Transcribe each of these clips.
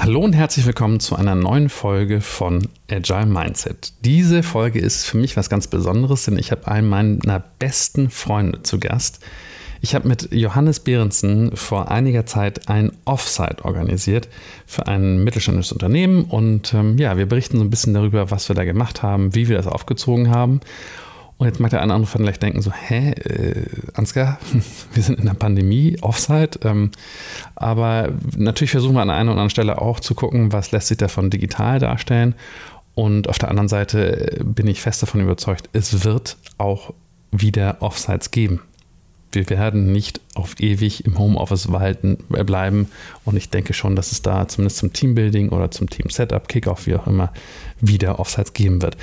Hallo und herzlich willkommen zu einer neuen Folge von Agile Mindset. Diese Folge ist für mich was ganz Besonderes, denn ich habe einen meiner besten Freunde zu Gast. Ich habe mit Johannes Behrensen vor einiger Zeit ein Offsite organisiert für ein mittelständisches Unternehmen und ähm, ja, wir berichten so ein bisschen darüber, was wir da gemacht haben, wie wir das aufgezogen haben und jetzt mag der eine andere vielleicht denken so, hä, äh, Ansgar, wir sind in der Pandemie, Offside. Ähm, aber natürlich versuchen wir an einer oder anderen Stelle auch zu gucken, was lässt sich davon digital darstellen. Und auf der anderen Seite bin ich fest davon überzeugt, es wird auch wieder Offsites geben. Wir werden nicht auf ewig im Homeoffice walten, äh, bleiben. Und ich denke schon, dass es da zumindest zum Teambuilding oder zum Team-Setup, Kickoff, wie auch immer, wieder Offsites geben wird.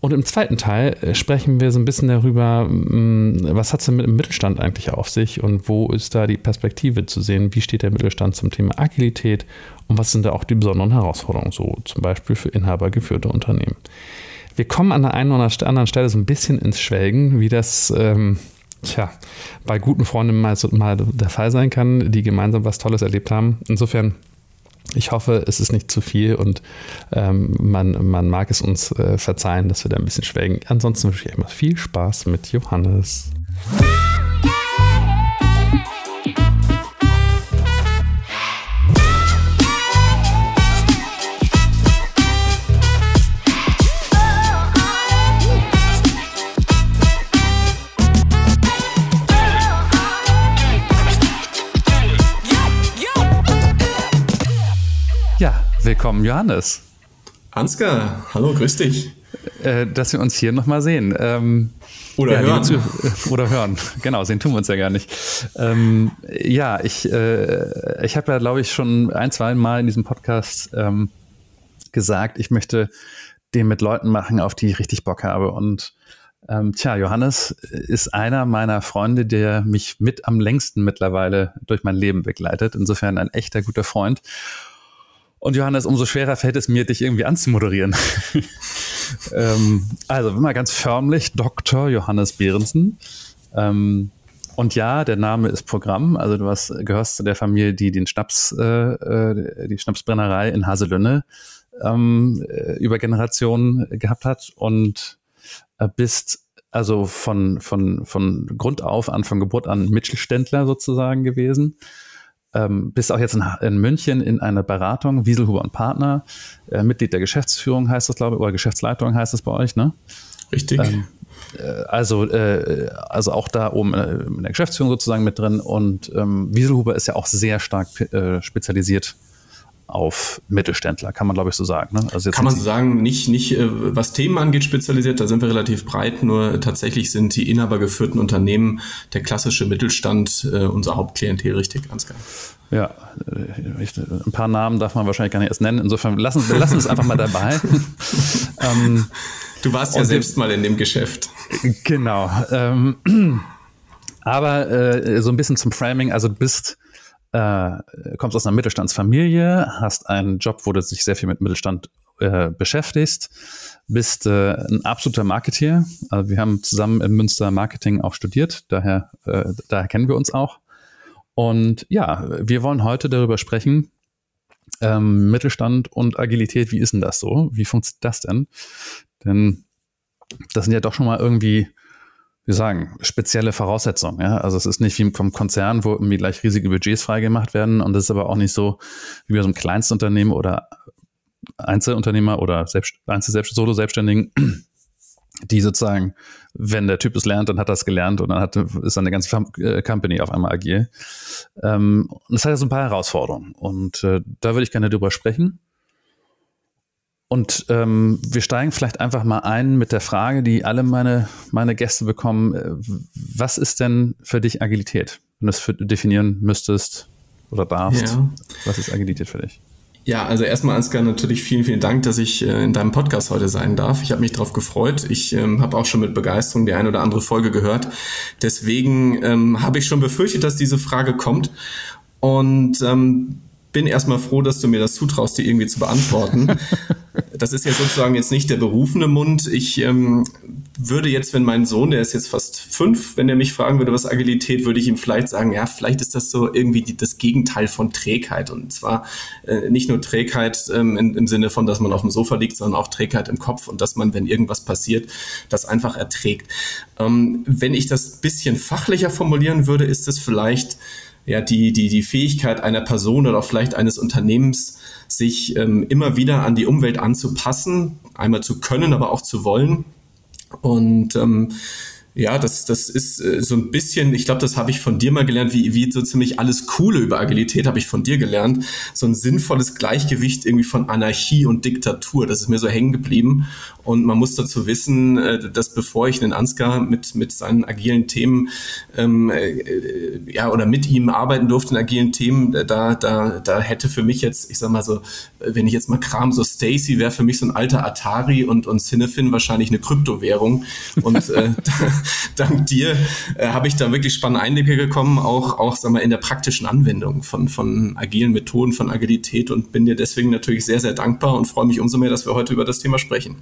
Und im zweiten Teil äh, sprechen wir so ein bisschen darüber, mm, was hat es denn mit dem Mittelstand eigentlich auf sich und wo ist da die Perspektive zu sehen? Wie steht der Mittelstand zum Thema Agilität und was sind da auch die besonderen Herausforderungen, so zum Beispiel für inhabergeführte Unternehmen? Wir kommen an der einen oder anderen Stelle so ein bisschen ins Schwelgen, wie das ähm, tja, bei guten Freunden mal, mal der Fall sein kann, die gemeinsam was Tolles erlebt haben. Insofern ich hoffe, es ist nicht zu viel und ähm, man, man mag es uns äh, verzeihen, dass wir da ein bisschen schwelgen. Ansonsten wünsche ich immer viel Spaß mit Johannes. Willkommen, Johannes. Ansgar, hallo, grüß dich. Äh, dass wir uns hier nochmal sehen. Ähm, oder ja, hören. Zu, äh, oder hören. Genau, sehen tun wir uns ja gar nicht. Ähm, ja, ich, äh, ich habe ja, glaube ich, schon ein, zwei Mal in diesem Podcast ähm, gesagt, ich möchte den mit Leuten machen, auf die ich richtig Bock habe. Und ähm, tja, Johannes ist einer meiner Freunde, der mich mit am längsten mittlerweile durch mein Leben begleitet. Insofern ein echter guter Freund. Und Johannes, umso schwerer fällt es mir, dich irgendwie anzumoderieren. ähm, also, mal ganz förmlich, Dr. Johannes Behrensen. Ähm, und ja, der Name ist Programm. Also du hast, gehörst zu der Familie, die den Schnaps, äh, äh die Schnapsbrennerei in Haselünne ähm, äh, über Generationen gehabt hat und äh, bist also von, von, von Grund auf, an von Geburt an Mittelständler sozusagen gewesen ähm, bist auch jetzt in, in, München in einer Beratung, Wieselhuber und Partner, äh, Mitglied der Geschäftsführung heißt das, glaube ich, oder Geschäftsleitung heißt das bei euch, ne? Richtig. Ähm, äh, also, äh, also auch da oben äh, in der Geschäftsführung sozusagen mit drin und ähm, Wieselhuber ist ja auch sehr stark äh, spezialisiert auf Mittelständler, kann man glaube ich so sagen. Ne? Also kann man so sagen, nicht, nicht äh, was Themen angeht spezialisiert, da sind wir relativ breit, nur tatsächlich sind die inhabergeführten Unternehmen der klassische Mittelstand äh, unser Hauptklientel, richtig, ganz klar. Ja, äh, ich, ein paar Namen darf man wahrscheinlich gar nicht erst nennen. Insofern lassen wir lassen es einfach mal dabei. ähm, du warst ja selbst mal in dem Geschäft. Genau. Ähm, aber äh, so ein bisschen zum Framing. Also du bist äh, kommst aus einer Mittelstandsfamilie, hast einen Job, wo du dich sehr viel mit Mittelstand äh, beschäftigst, bist äh, ein absoluter Marketeer. Also wir haben zusammen im Münster Marketing auch studiert, daher, äh, daher kennen wir uns auch. Und ja, wir wollen heute darüber sprechen, ähm, Mittelstand und Agilität, wie ist denn das so? Wie funktioniert das denn? Denn das sind ja doch schon mal irgendwie wir sagen, spezielle Voraussetzungen. Ja? Also es ist nicht wie vom Konzern, wo irgendwie gleich riesige Budgets freigemacht werden und es ist aber auch nicht so wie bei so einem Kleinstunternehmen oder Einzelunternehmer oder selbst, Solo-Selbstständigen, die sozusagen, wenn der Typ es lernt, dann hat er es gelernt und dann hat, ist eine ganze äh, Company auf einmal agil. Ähm, das hat ja so ein paar Herausforderungen und äh, da würde ich gerne drüber sprechen. Und ähm, wir steigen vielleicht einfach mal ein mit der Frage, die alle meine, meine Gäste bekommen. Äh, was ist denn für dich Agilität? Wenn du es definieren müsstest oder darfst, ja. was ist Agilität für dich? Ja, also erstmal Ansgar, natürlich vielen, vielen Dank, dass ich äh, in deinem Podcast heute sein darf. Ich habe mich darauf gefreut. Ich ähm, habe auch schon mit Begeisterung die eine oder andere Folge gehört. Deswegen ähm, habe ich schon befürchtet, dass diese Frage kommt. Und ähm, bin erstmal froh, dass du mir das zutraust, die irgendwie zu beantworten. das ist ja sozusagen jetzt nicht der berufene Mund. Ich ähm, würde jetzt, wenn mein Sohn, der ist jetzt fast fünf, wenn er mich fragen würde, was Agilität, würde ich ihm vielleicht sagen, ja, vielleicht ist das so irgendwie die, das Gegenteil von Trägheit. Und zwar äh, nicht nur Trägheit ähm, in, im Sinne von, dass man auf dem Sofa liegt, sondern auch Trägheit im Kopf und dass man, wenn irgendwas passiert, das einfach erträgt. Ähm, wenn ich das bisschen fachlicher formulieren würde, ist es vielleicht ja, die, die, die Fähigkeit einer Person oder auch vielleicht eines Unternehmens, sich ähm, immer wieder an die Umwelt anzupassen, einmal zu können, aber auch zu wollen. Und ähm, ja, das, das ist äh, so ein bisschen, ich glaube, das habe ich von dir mal gelernt, wie, wie so ziemlich alles Coole über Agilität habe ich von dir gelernt. So ein sinnvolles Gleichgewicht irgendwie von Anarchie und Diktatur. Das ist mir so hängen geblieben. Und man muss dazu wissen, äh, dass bevor ich den Ansgar mit, mit seinen agilen Themen, ähm, äh, ja, oder mit ihm arbeiten durfte in agilen Themen, da, da, da hätte für mich jetzt, ich sag mal so, wenn ich jetzt mal kram, so Stacy wäre für mich so ein alter Atari und, und Cinefin wahrscheinlich eine Kryptowährung. Und äh, dank dir äh, habe ich da wirklich spannende Einblicke bekommen, auch, auch sag mal, in der praktischen Anwendung von, von agilen Methoden, von Agilität und bin dir deswegen natürlich sehr, sehr dankbar und freue mich umso mehr, dass wir heute über das Thema sprechen.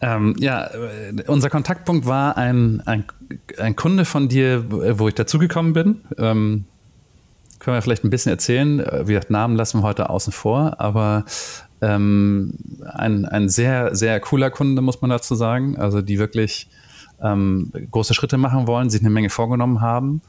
Ähm, ja, äh, unser Kontaktpunkt war ein, ein, ein, Kunde von dir, wo ich dazugekommen bin. Ähm, können wir vielleicht ein bisschen erzählen. Äh, wie gesagt, Namen lassen wir heute außen vor, aber ähm, ein, ein sehr, sehr cooler Kunde, muss man dazu sagen. Also die wirklich ähm, große Schritte machen wollen, sich eine Menge vorgenommen haben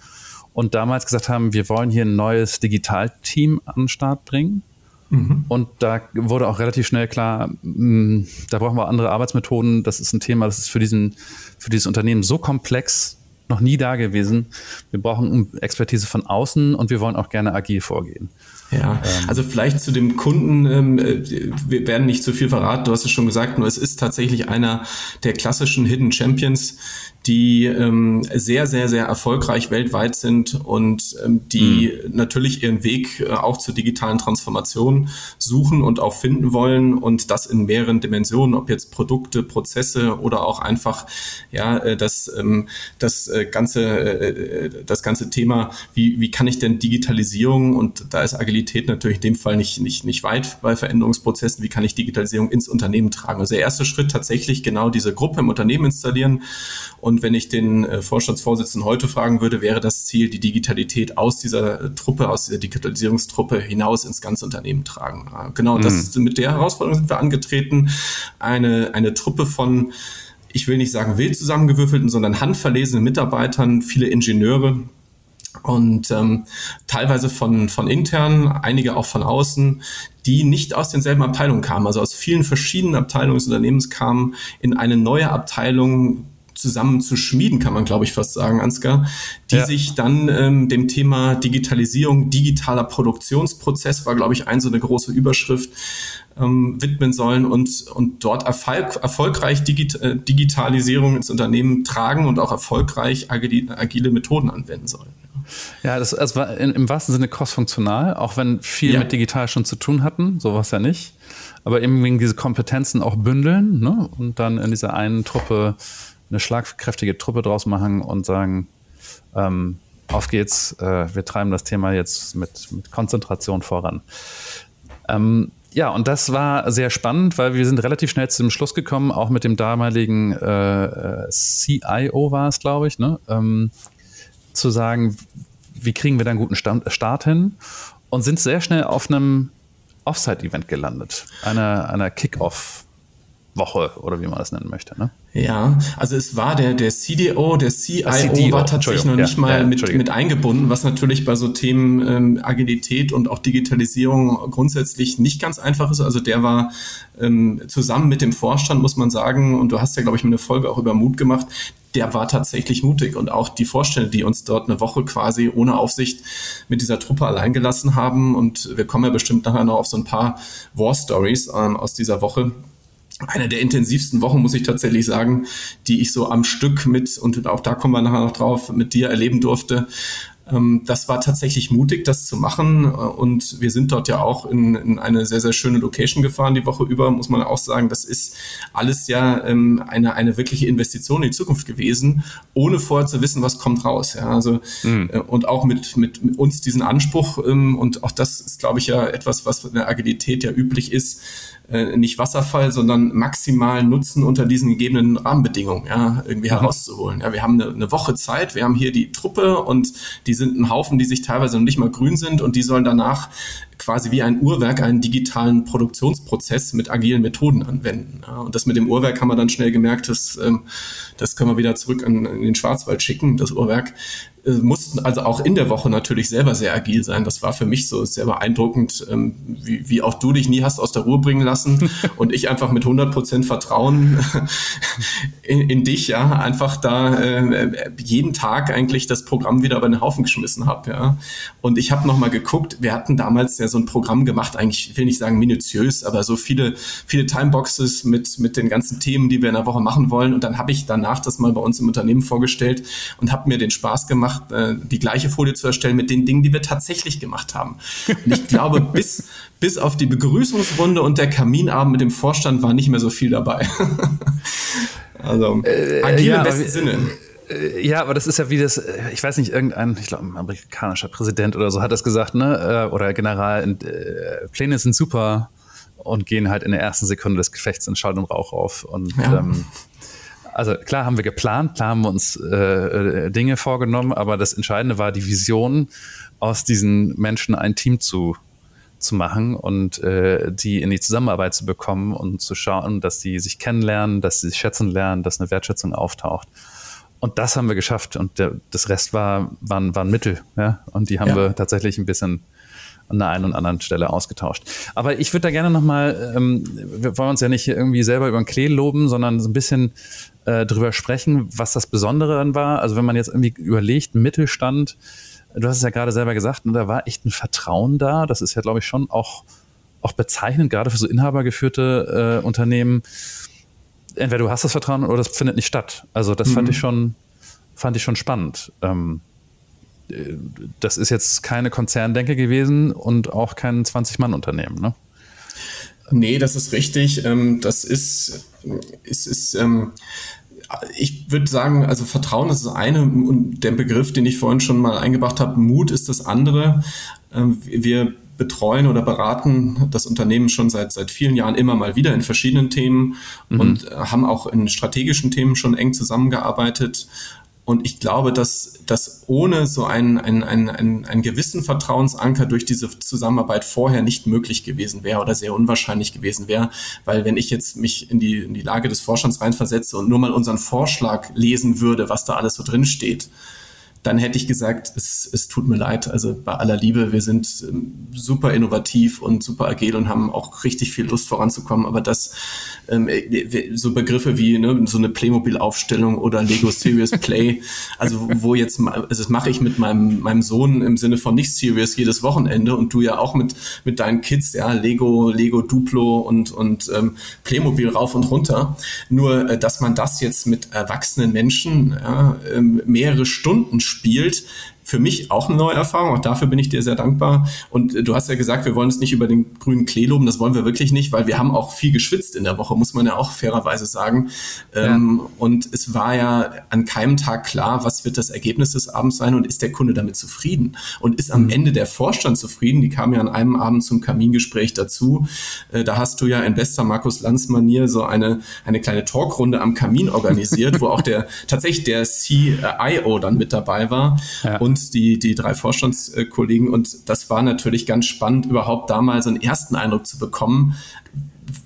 und damals gesagt haben, wir wollen hier ein neues Digitalteam an den Start bringen. Mhm. Und da wurde auch relativ schnell klar, mh, mm, da brauchen wir andere Arbeitsmethoden. Das ist ein Thema, das ist für, diesen, für dieses Unternehmen so komplex, noch nie da gewesen. Wir brauchen Expertise von außen und wir wollen auch gerne agil vorgehen. Ja, ähm. also vielleicht zu dem Kunden, ähm, äh, wir werden nicht zu viel verraten, du hast es schon gesagt, nur es ist tatsächlich einer der klassischen Hidden Champions, die ähm, sehr, sehr, sehr erfolgreich weltweit sind und ähm, die mhm. natürlich ihren Weg äh, auch zur digitalen Transformation suchen und auch finden wollen und das in mehreren Dimensionen, ob jetzt Produkte, Prozesse oder auch einfach ja äh, das, ähm, das äh, ganze äh, das ganze Thema, wie, wie kann ich denn Digitalisierung und da ist Agilität natürlich in dem Fall nicht, nicht, nicht weit bei Veränderungsprozessen, wie kann ich Digitalisierung ins Unternehmen tragen. Also der erste Schritt tatsächlich genau diese Gruppe im Unternehmen installieren und wenn ich den äh, Vorstandsvorsitzenden heute fragen würde, wäre das Ziel, die Digitalität aus dieser äh, Truppe, aus dieser Digitalisierungstruppe hinaus ins ganze Unternehmen tragen. Äh, genau, mhm. das, mit der Herausforderung sind wir angetreten. Eine, eine Truppe von ich will nicht sagen wild zusammengewürfelten, sondern handverlesenen Mitarbeitern, viele Ingenieure, und ähm, teilweise von, von intern, einige auch von außen, die nicht aus denselben Abteilungen kamen, also aus vielen verschiedenen Abteilungen des Unternehmens kamen, in eine neue Abteilung zusammen zu schmieden, kann man glaube ich fast sagen, Ansgar, die ja. sich dann ähm, dem Thema Digitalisierung, digitaler Produktionsprozess war glaube ich ein so eine große Überschrift ähm, widmen sollen und, und dort Erfolg, erfolgreich Digit äh, Digitalisierung ins Unternehmen tragen und auch erfolgreich agile, agile Methoden anwenden sollen. Ja, das, das war in, im wahrsten Sinne crossfunktional, auch wenn viel ja. mit digital schon zu tun hatten, sowas ja nicht. Aber eben diese Kompetenzen auch bündeln ne? und dann in dieser einen Truppe eine schlagkräftige Truppe draus machen und sagen, ähm, auf geht's, äh, wir treiben das Thema jetzt mit, mit Konzentration voran. Ähm, ja, und das war sehr spannend, weil wir sind relativ schnell zum Schluss gekommen, auch mit dem damaligen äh, äh CIO war es, glaube ich, ne? Ähm, zu sagen, wie kriegen wir da einen guten Start hin und sind sehr schnell auf einem Offsite-Event gelandet, einer, einer Kick-Off-Woche oder wie man das nennen möchte. Ne? Ja, also es war der, der CDO, der CIO CDO, war tatsächlich noch nicht ja, mal ja, mit, mit eingebunden, was natürlich bei so Themen ähm, Agilität und auch Digitalisierung grundsätzlich nicht ganz einfach ist. Also der war ähm, zusammen mit dem Vorstand, muss man sagen, und du hast ja, glaube ich, eine Folge auch über Mut gemacht, der war tatsächlich mutig. Und auch die Vorstände, die uns dort eine Woche quasi ohne Aufsicht mit dieser Truppe allein gelassen haben. Und wir kommen ja bestimmt nachher noch auf so ein paar War Stories ähm, aus dieser Woche eine der intensivsten Wochen, muss ich tatsächlich sagen, die ich so am Stück mit, und auch da kommen wir nachher noch drauf, mit dir erleben durfte. Ähm, das war tatsächlich mutig, das zu machen. Und wir sind dort ja auch in, in, eine sehr, sehr schöne Location gefahren die Woche über, muss man auch sagen. Das ist alles ja ähm, eine, eine wirkliche Investition in die Zukunft gewesen, ohne vorher zu wissen, was kommt raus. Ja, also, mhm. äh, und auch mit, mit, uns diesen Anspruch. Ähm, und auch das ist, glaube ich, ja etwas, was in der Agilität ja üblich ist äh, nicht Wasserfall, sondern maximal Nutzen unter diesen gegebenen Rahmenbedingungen ja, irgendwie herauszuholen. Ja, wir haben eine, eine Woche Zeit, wir haben hier die Truppe und die sind ein Haufen, die sich teilweise noch nicht mal grün sind und die sollen danach quasi wie ein Uhrwerk einen digitalen Produktionsprozess mit agilen Methoden anwenden. Ja, und das mit dem Uhrwerk haben wir dann schnell gemerkt, dass, ähm, das können wir wieder zurück an, in den Schwarzwald schicken, das Uhrwerk. Äh, mussten also auch in der Woche natürlich selber sehr agil sein. Das war für mich so sehr beeindruckend, ähm, wie, wie auch du dich nie hast aus der Ruhe bringen lassen und ich einfach mit 100 Prozent Vertrauen in, in, dich, ja, einfach da äh, jeden Tag eigentlich das Programm wieder über den Haufen geschmissen habe, ja. Und ich habe nochmal geguckt, wir hatten damals ja so ein Programm gemacht, eigentlich, ich will nicht sagen minutiös, aber so viele, viele Timeboxes mit, mit den ganzen Themen, die wir in der Woche machen wollen. Und dann habe ich danach das mal bei uns im Unternehmen vorgestellt und habe mir den Spaß gemacht, gemacht, äh, die gleiche Folie zu erstellen mit den Dingen, die wir tatsächlich gemacht haben. Und ich glaube, bis, bis auf die Begrüßungsrunde und der Kaminabend mit dem Vorstand war nicht mehr so viel dabei. also, äh, agil ja, im besten Sinne. Äh, ja, aber das ist ja wie das, äh, ich weiß nicht, irgendein, ich glaube, ein amerikanischer Präsident oder so hat das gesagt, ne? Oder General, Pläne sind super und gehen halt in der ersten Sekunde des Gefechts in Schall und Rauch auf. Und ja. ähm, also klar haben wir geplant, klar haben wir uns äh, äh, Dinge vorgenommen, aber das Entscheidende war die Vision, aus diesen Menschen ein Team zu, zu machen und äh, die in die Zusammenarbeit zu bekommen und zu schauen, dass die sich kennenlernen, dass sie sich schätzen lernen, dass eine Wertschätzung auftaucht. Und das haben wir geschafft und der, das Rest war, waren, waren Mittel. Ja? Und die haben ja. wir tatsächlich ein bisschen an der einen und anderen Stelle ausgetauscht. Aber ich würde da gerne nochmal, ähm, wir wollen uns ja nicht irgendwie selber über den Klee loben, sondern so ein bisschen äh, drüber sprechen, was das Besondere dann war. Also wenn man jetzt irgendwie überlegt, Mittelstand, du hast es ja gerade selber gesagt, ne, da war echt ein Vertrauen da. Das ist ja, glaube ich, schon auch, auch bezeichnend, gerade für so inhabergeführte äh, Unternehmen. Entweder du hast das Vertrauen oder das findet nicht statt. Also das mhm. fand ich schon, fand ich schon spannend. Ähm, äh, das ist jetzt keine Konzerndenke gewesen und auch kein 20-Mann-Unternehmen, ne? Nee, das ist richtig. Ähm, das ist, ist, ist ähm, ich würde sagen, also Vertrauen ist das eine und der Begriff, den ich vorhin schon mal eingebracht habe, Mut ist das andere. Ähm, wir betreuen oder beraten das Unternehmen schon seit, seit vielen Jahren immer mal wieder in verschiedenen Themen mhm. und haben auch in strategischen Themen schon eng zusammengearbeitet. Und ich glaube, dass, dass ohne so einen, einen, einen, einen, gewissen Vertrauensanker durch diese Zusammenarbeit vorher nicht möglich gewesen wäre oder sehr unwahrscheinlich gewesen wäre. Weil wenn ich jetzt mich in die, in die Lage des Vorstands reinversetze und nur mal unseren Vorschlag lesen würde, was da alles so drin steht, dann hätte ich gesagt, es, es tut mir leid. Also bei aller Liebe, wir sind ähm, super innovativ und super agil und haben auch richtig viel Lust voranzukommen. Aber das ähm, so Begriffe wie ne, so eine Playmobil-Aufstellung oder Lego Serious Play, also wo jetzt, also das mache ich mit meinem, meinem Sohn im Sinne von nicht serious jedes Wochenende und du ja auch mit, mit deinen Kids, ja, Lego, Lego Duplo und, und ähm, Playmobil rauf und runter. Nur, äh, dass man das jetzt mit erwachsenen Menschen ja, ähm, mehrere Stunden spielt, für mich auch eine neue Erfahrung. Auch dafür bin ich dir sehr dankbar. Und äh, du hast ja gesagt, wir wollen es nicht über den grünen Klee loben. Das wollen wir wirklich nicht, weil wir haben auch viel geschwitzt in der Woche, muss man ja auch fairerweise sagen. Ja. Ähm, und es war ja an keinem Tag klar, was wird das Ergebnis des Abends sein und ist der Kunde damit zufrieden? Und ist am mhm. Ende der Vorstand zufrieden? Die kam ja an einem Abend zum Kamingespräch dazu. Äh, da hast du ja in bester Markus Lanz Manier so eine, eine kleine Talkrunde am Kamin organisiert, wo auch der tatsächlich der CIO dann mit dabei war. Ja. Und die, die drei Vorstandskollegen. Und das war natürlich ganz spannend, überhaupt da mal so einen ersten Eindruck zu bekommen,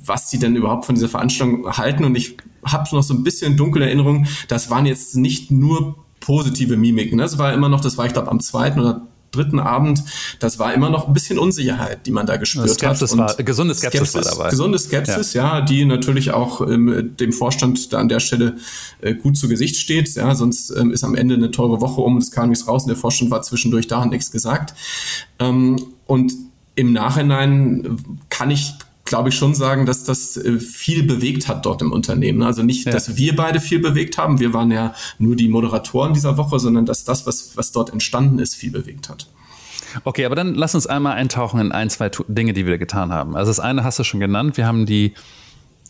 was sie denn überhaupt von dieser Veranstaltung halten. Und ich habe noch so ein bisschen dunkle Erinnerungen, das waren jetzt nicht nur positive Mimiken. Das war immer noch, das war ich glaube am zweiten oder dritten Abend, das war immer noch ein bisschen Unsicherheit, die man da gespürt Skepsis hat. War, gesunde Skepsis, Skepsis, war dabei. Gesunde Skepsis, ja, ja die natürlich auch ähm, dem Vorstand da an der Stelle äh, gut zu Gesicht steht. Ja, sonst ähm, ist am Ende eine teure Woche um, es kam nichts raus und der Vorstand war zwischendurch da und nichts gesagt. Ähm, und im Nachhinein kann ich glaube ich, schon sagen, dass das äh, viel bewegt hat dort im Unternehmen. Also nicht, ja. dass wir beide viel bewegt haben, wir waren ja nur die Moderatoren dieser Woche, sondern dass das, was, was dort entstanden ist, viel bewegt hat. Okay, aber dann lass uns einmal eintauchen in ein, zwei Dinge, die wir getan haben. Also das eine hast du schon genannt, wir haben die,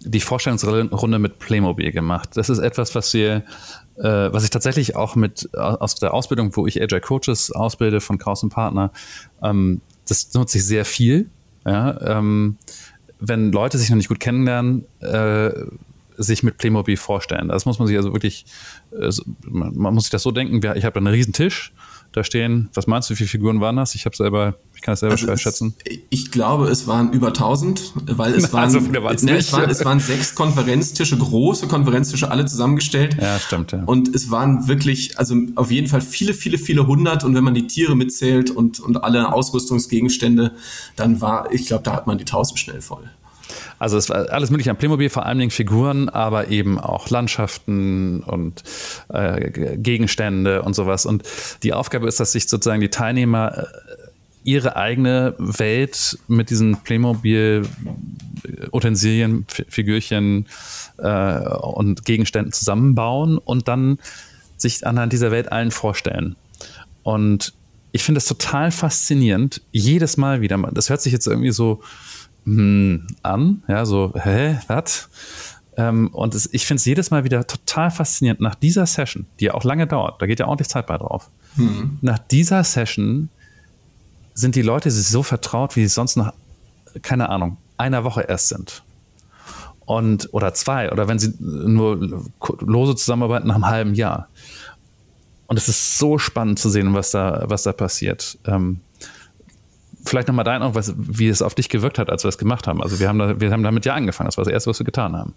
die Vorstellungsrunde mit Playmobil gemacht. Das ist etwas, was wir äh, was ich tatsächlich auch mit aus der Ausbildung, wo ich Agile Coaches ausbilde von Kraus und Partner, ähm, das nutze ich sehr viel. Ja, ähm, wenn Leute sich noch nicht gut kennenlernen, äh, sich mit Playmobil vorstellen. Das muss man sich also wirklich, äh, man muss sich das so denken, ich habe einen riesen Tisch, da stehen, was meinst du, wie viele Figuren waren das? Ich habe selber, ich kann es selber also schwer schätzen. Ich glaube, es waren über 1000, weil es waren, so viele es, ne, es, waren, es waren sechs Konferenztische, große Konferenztische, alle zusammengestellt. Ja, stimmt. Ja. Und es waren wirklich, also auf jeden Fall viele, viele, viele hundert. Und wenn man die Tiere mitzählt und, und alle Ausrüstungsgegenstände, dann war, ich glaube, da hat man die 1000 schnell voll. Also es war alles mögliche an Playmobil, vor allen Dingen Figuren, aber eben auch Landschaften und äh, Gegenstände und sowas. Und die Aufgabe ist, dass sich sozusagen die Teilnehmer äh, ihre eigene Welt mit diesen Playmobil-Utensilien, Figürchen äh, und Gegenständen zusammenbauen und dann sich anhand dieser Welt allen vorstellen. Und ich finde das total faszinierend, jedes Mal wieder. Das hört sich jetzt irgendwie so hm, an. Ja, so, hä, was? Ähm, und es, ich finde es jedes Mal wieder total faszinierend. Nach dieser Session, die ja auch lange dauert, da geht ja ordentlich Zeit bei drauf. Mhm. Nach dieser Session sind die Leute sich so vertraut, wie sie sonst nach, keine Ahnung, einer Woche erst sind. Und, oder zwei, oder wenn sie nur lose zusammenarbeiten nach einem halben Jahr. Und es ist so spannend zu sehen, was da, was da passiert. Ähm, vielleicht nochmal dein was, wie es auf dich gewirkt hat, als wir es gemacht haben. Also wir haben, da, wir haben damit ja angefangen. Das war das Erste, was wir getan haben.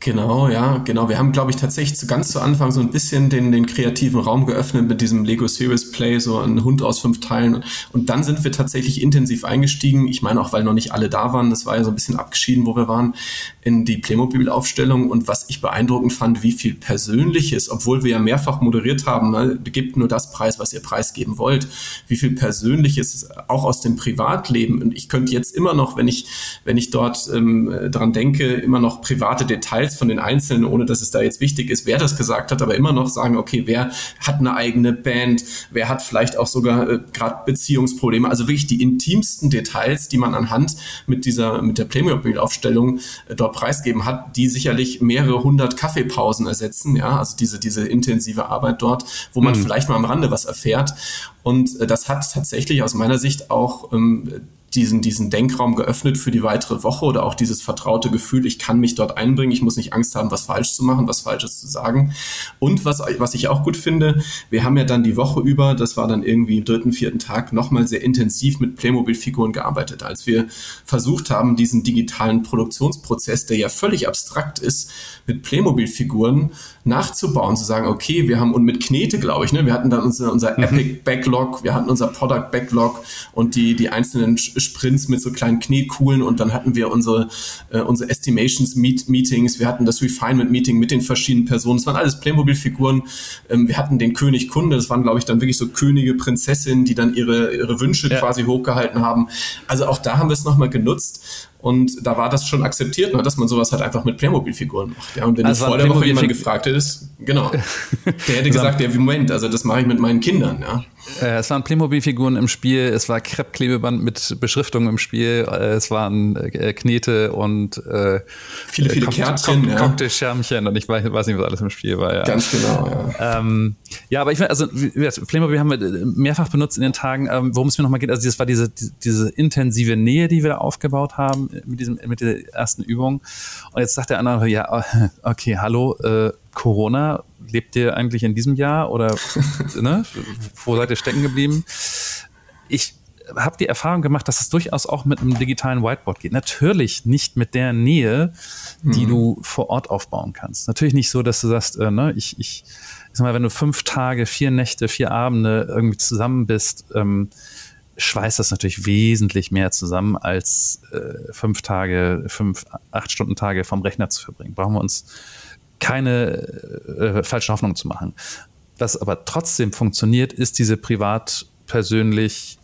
Genau, ja, genau. Wir haben, glaube ich, tatsächlich ganz zu Anfang so ein bisschen den, den kreativen Raum geöffnet mit diesem Lego Series Play, so ein Hund aus fünf Teilen. Und dann sind wir tatsächlich intensiv eingestiegen. Ich meine auch, weil noch nicht alle da waren. Das war ja so ein bisschen abgeschieden, wo wir waren, in die Playmobil-Aufstellung. Und was ich beeindruckend fand, wie viel Persönliches, obwohl wir ja mehrfach moderiert haben, ne, gebt nur das Preis, was ihr preisgeben wollt, wie viel Persönliches auch aus dem Privatleben. Und ich könnte jetzt immer noch, wenn ich, wenn ich dort ähm, dran denke, immer noch private Details von den Einzelnen, ohne dass es da jetzt wichtig ist, wer das gesagt hat, aber immer noch sagen, okay, wer hat eine eigene Band, wer hat vielleicht auch sogar äh, gerade Beziehungsprobleme, also wirklich die intimsten Details, die man anhand mit dieser, mit der Playmobil-Aufstellung äh, dort preisgeben hat, die sicherlich mehrere hundert Kaffeepausen ersetzen, ja, also diese, diese intensive Arbeit dort, wo man mhm. vielleicht mal am Rande was erfährt. Und äh, das hat tatsächlich aus meiner Sicht auch ähm, diesen, diesen Denkraum geöffnet für die weitere Woche oder auch dieses vertraute Gefühl, ich kann mich dort einbringen, ich muss nicht Angst haben, was falsch zu machen, was Falsches zu sagen. Und was, was ich auch gut finde, wir haben ja dann die Woche über, das war dann irgendwie im dritten, vierten Tag, nochmal sehr intensiv mit Playmobil-Figuren gearbeitet, als wir versucht haben, diesen digitalen Produktionsprozess, der ja völlig abstrakt ist, mit Playmobil-Figuren nachzubauen, zu sagen, okay, wir haben, und mit Knete, glaube ich, ne, wir hatten dann unser, unser mhm. Epic Backlog, wir hatten unser Product Backlog und die, die einzelnen Sprints mit so kleinen Knetkugeln und dann hatten wir unsere, äh, unsere Estimations Meet Meetings, wir hatten das Refinement Meeting mit den verschiedenen Personen, es waren alles Playmobil-Figuren, ähm, wir hatten den König Kunde, das waren, glaube ich, dann wirklich so Könige, Prinzessinnen, die dann ihre, ihre Wünsche ja. quasi hochgehalten haben. Also auch da haben wir es nochmal genutzt und da war das schon akzeptiert, ne, dass man sowas halt einfach mit Playmobil-Figuren macht. Ja, und wenn also du vor der Woche jemand gefragt hättest, genau, der hätte gesagt, ja, Moment, also das mache ich mit meinen Kindern, ja. Äh, es waren Playmobil-Figuren im Spiel, es war Kreppklebeband mit Beschriftung im Spiel, äh, es waren äh, Knete und äh, viele, viele Kärtchen, Cock ja. Cocktailschärmchen und ich weiß, weiß, nicht, was alles im Spiel war. Ja. Ganz genau, ja. Ähm, ja, aber ich finde, also Playmobil haben wir mehrfach benutzt in den Tagen, ähm, worum es mir nochmal geht, also das war diese, diese intensive Nähe, die wir da aufgebaut haben mit, diesem, mit dieser ersten Übung. Und jetzt sagt der andere, ja, okay, hallo, äh, Corona, lebt ihr eigentlich in diesem Jahr oder ne, wo seid ihr stecken geblieben? Ich habe die Erfahrung gemacht, dass es durchaus auch mit einem digitalen Whiteboard geht. Natürlich nicht mit der Nähe, die mhm. du vor Ort aufbauen kannst. Natürlich nicht so, dass du sagst, äh, ne, ich, ich, sag mal, wenn du fünf Tage, vier Nächte, vier Abende irgendwie zusammen bist, ähm, schweißt das natürlich wesentlich mehr zusammen, als äh, fünf Tage, fünf, acht Stunden Tage vom Rechner zu verbringen. Brauchen wir uns keine äh, falschen Hoffnungen zu machen. Was aber trotzdem funktioniert, ist diese privat persönlich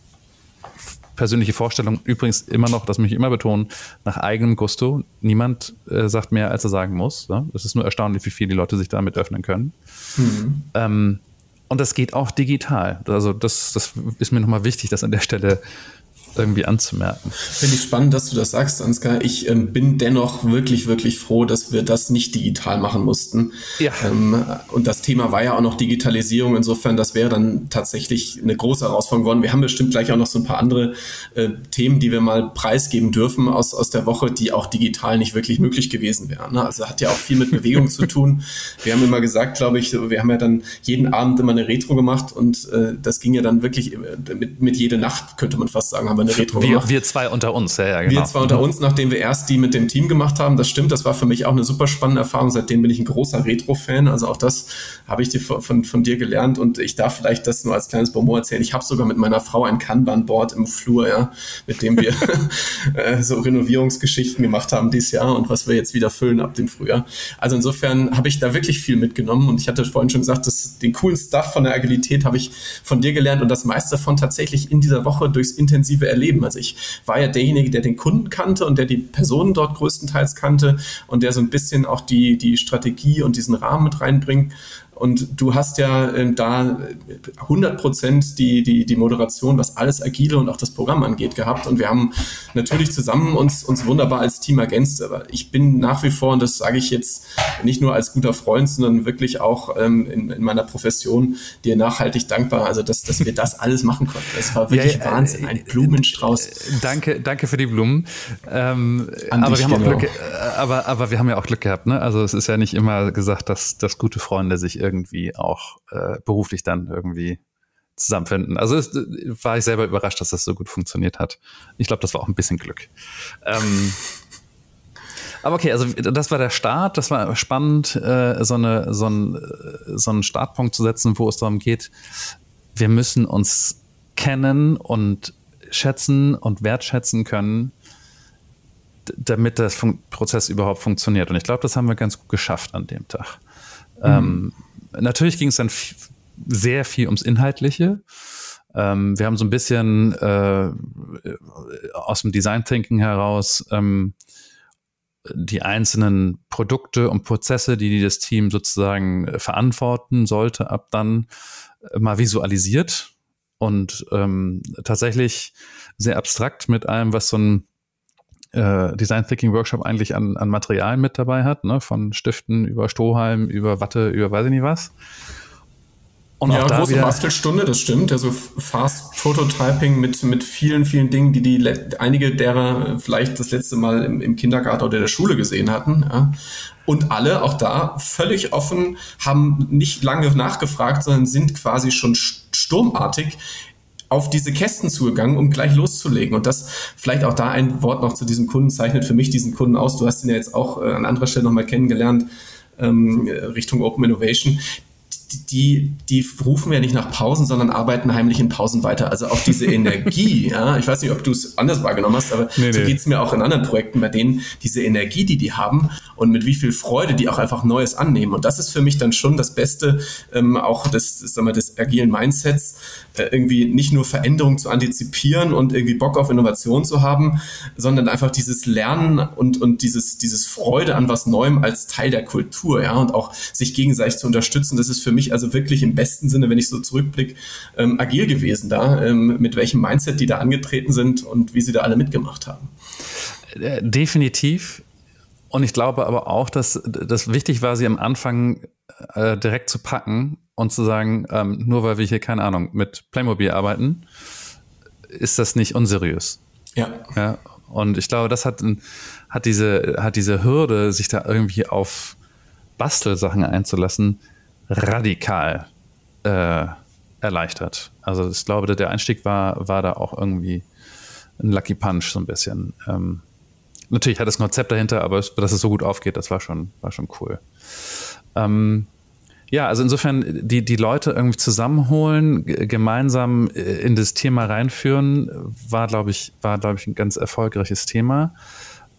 persönliche Vorstellung. Übrigens immer noch, das möchte ich immer betonen, nach eigenem Gusto. Niemand äh, sagt mehr, als er sagen muss. Ne? Es ist nur erstaunlich, wie viel die Leute sich damit öffnen können. Mhm. Ähm, und das geht auch digital. Also das, das ist mir nochmal wichtig, das an der Stelle irgendwie anzumerken. Finde ich spannend, dass du das sagst, Ansgar. Ich ähm, bin dennoch wirklich, wirklich froh, dass wir das nicht digital machen mussten. Ja. Ähm, und das Thema war ja auch noch Digitalisierung. Insofern, das wäre dann tatsächlich eine große Herausforderung geworden. Wir haben bestimmt gleich auch noch so ein paar andere äh, Themen, die wir mal preisgeben dürfen aus, aus der Woche, die auch digital nicht wirklich möglich gewesen wären. Ne? Also hat ja auch viel mit Bewegung zu tun. Wir haben immer gesagt, glaube ich, wir haben ja dann jeden Abend immer eine Retro gemacht und äh, das ging ja dann wirklich äh, mit, mit jede Nacht, könnte man fast sagen, haben wir eine Retro wir, gemacht. Wir zwei unter uns, ja, ja, genau. Wir zwei unter uns, nachdem wir erst die mit dem Team gemacht haben. Das stimmt, das war für mich auch eine super spannende Erfahrung. Seitdem bin ich ein großer Retro-Fan. Also auch das habe ich dir von, von, von, dir gelernt und ich darf vielleicht das nur als kleines Bonbon erzählen. Ich habe sogar mit meiner Frau ein Kanban-Board im Flur, ja, mit dem wir äh, so Renovierungsgeschichten gemacht haben dieses Jahr und was wir jetzt wieder füllen ab dem Frühjahr. Also insofern habe ich da wirklich viel mitgenommen und ich hatte vorhin schon gesagt, dass den coolen Stuff von der Agilität habe ich von dir gelernt und das meiste davon tatsächlich in dieser Woche durchs intensive Erleben. Also ich war ja derjenige, der den Kunden kannte und der die Personen dort größtenteils kannte und der so ein bisschen auch die, die Strategie und diesen Rahmen mit reinbringt. Und du hast ja äh, da 100 Prozent die, die, die Moderation, was alles Agile und auch das Programm angeht, gehabt. Und wir haben natürlich zusammen uns, uns wunderbar als Team ergänzt. Aber ich bin nach wie vor, und das sage ich jetzt nicht nur als guter Freund, sondern wirklich auch ähm, in, in meiner Profession dir nachhaltig dankbar. Also, dass, dass wir das alles machen konnten. Es war wirklich ja, ja, Wahnsinn. Ein Blumenstrauß. Danke, danke für die Blumen. Ähm, aber, wir haben genau. auch Glück, äh, aber, aber wir haben ja auch Glück gehabt. Ne? Also, es ist ja nicht immer gesagt, dass, dass gute Freunde sich irgendwie auch äh, beruflich dann irgendwie zusammenfinden. Also es, war ich selber überrascht, dass das so gut funktioniert hat. Ich glaube, das war auch ein bisschen Glück. Ähm, aber okay, also das war der Start. Das war spannend, äh, so, eine, so, ein, so einen Startpunkt zu setzen, wo es darum geht, wir müssen uns kennen und schätzen und wertschätzen können, damit der Fun Prozess überhaupt funktioniert. Und ich glaube, das haben wir ganz gut geschafft an dem Tag. Mhm. Ähm, natürlich ging es dann sehr viel ums Inhaltliche. Ähm, wir haben so ein bisschen äh, aus dem Design Thinking heraus ähm, die einzelnen Produkte und Prozesse, die das Team sozusagen verantworten sollte, ab dann mal visualisiert und ähm, tatsächlich sehr abstrakt mit allem, was so ein äh, Design Thinking Workshop eigentlich an, an Materialien mit dabei hat, ne? von Stiften über Strohhalm, über Watte, über weiß ich nicht was. Und ja, große Bastelstunde, das stimmt. Also Fast Prototyping mit, mit vielen, vielen Dingen, die, die einige derer vielleicht das letzte Mal im, im Kindergarten oder der Schule gesehen hatten. Ja. Und alle, auch da, völlig offen, haben nicht lange nachgefragt, sondern sind quasi schon sturmartig auf diese Kästen zugegangen, um gleich loszulegen. Und das vielleicht auch da ein Wort noch zu diesem Kunden zeichnet für mich diesen Kunden aus. Du hast ihn ja jetzt auch äh, an anderer Stelle nochmal kennengelernt, ähm, Richtung Open Innovation die, die rufen ja nicht nach Pausen, sondern arbeiten heimlich in Pausen weiter. Also auch diese Energie, ja, ich weiß nicht, ob du es anders wahrgenommen hast, aber nee, so nee. geht's mir auch in anderen Projekten, bei denen diese Energie, die die haben und mit wie viel Freude die auch einfach Neues annehmen. Und das ist für mich dann schon das Beste, ähm, auch des, sagen wir, des agilen Mindsets, irgendwie nicht nur Veränderungen zu antizipieren und irgendwie Bock auf Innovation zu haben, sondern einfach dieses Lernen und, und dieses, dieses Freude an was Neuem als Teil der Kultur, ja, und auch sich gegenseitig zu unterstützen. Das ist für mich also wirklich im besten Sinne, wenn ich so zurückblicke, ähm, agil gewesen da, ähm, mit welchem Mindset die da angetreten sind und wie sie da alle mitgemacht haben. Äh, definitiv. Und ich glaube aber auch, dass das wichtig war, sie am Anfang äh, direkt zu packen und zu sagen, ähm, nur weil wir hier, keine Ahnung, mit Playmobil arbeiten, ist das nicht unseriös. Ja. ja. Und ich glaube, das hat, hat, diese, hat diese Hürde, sich da irgendwie auf Bastelsachen einzulassen, radikal äh, erleichtert. Also ich glaube, der Einstieg war, war da auch irgendwie ein Lucky Punch so ein bisschen. Ähm, natürlich hat das Konzept dahinter, aber dass es so gut aufgeht, das war schon, war schon cool. Ähm, ja, also insofern die, die Leute irgendwie zusammenholen, gemeinsam äh, in das Thema reinführen, war, glaube ich, war, glaube ich, ein ganz erfolgreiches Thema.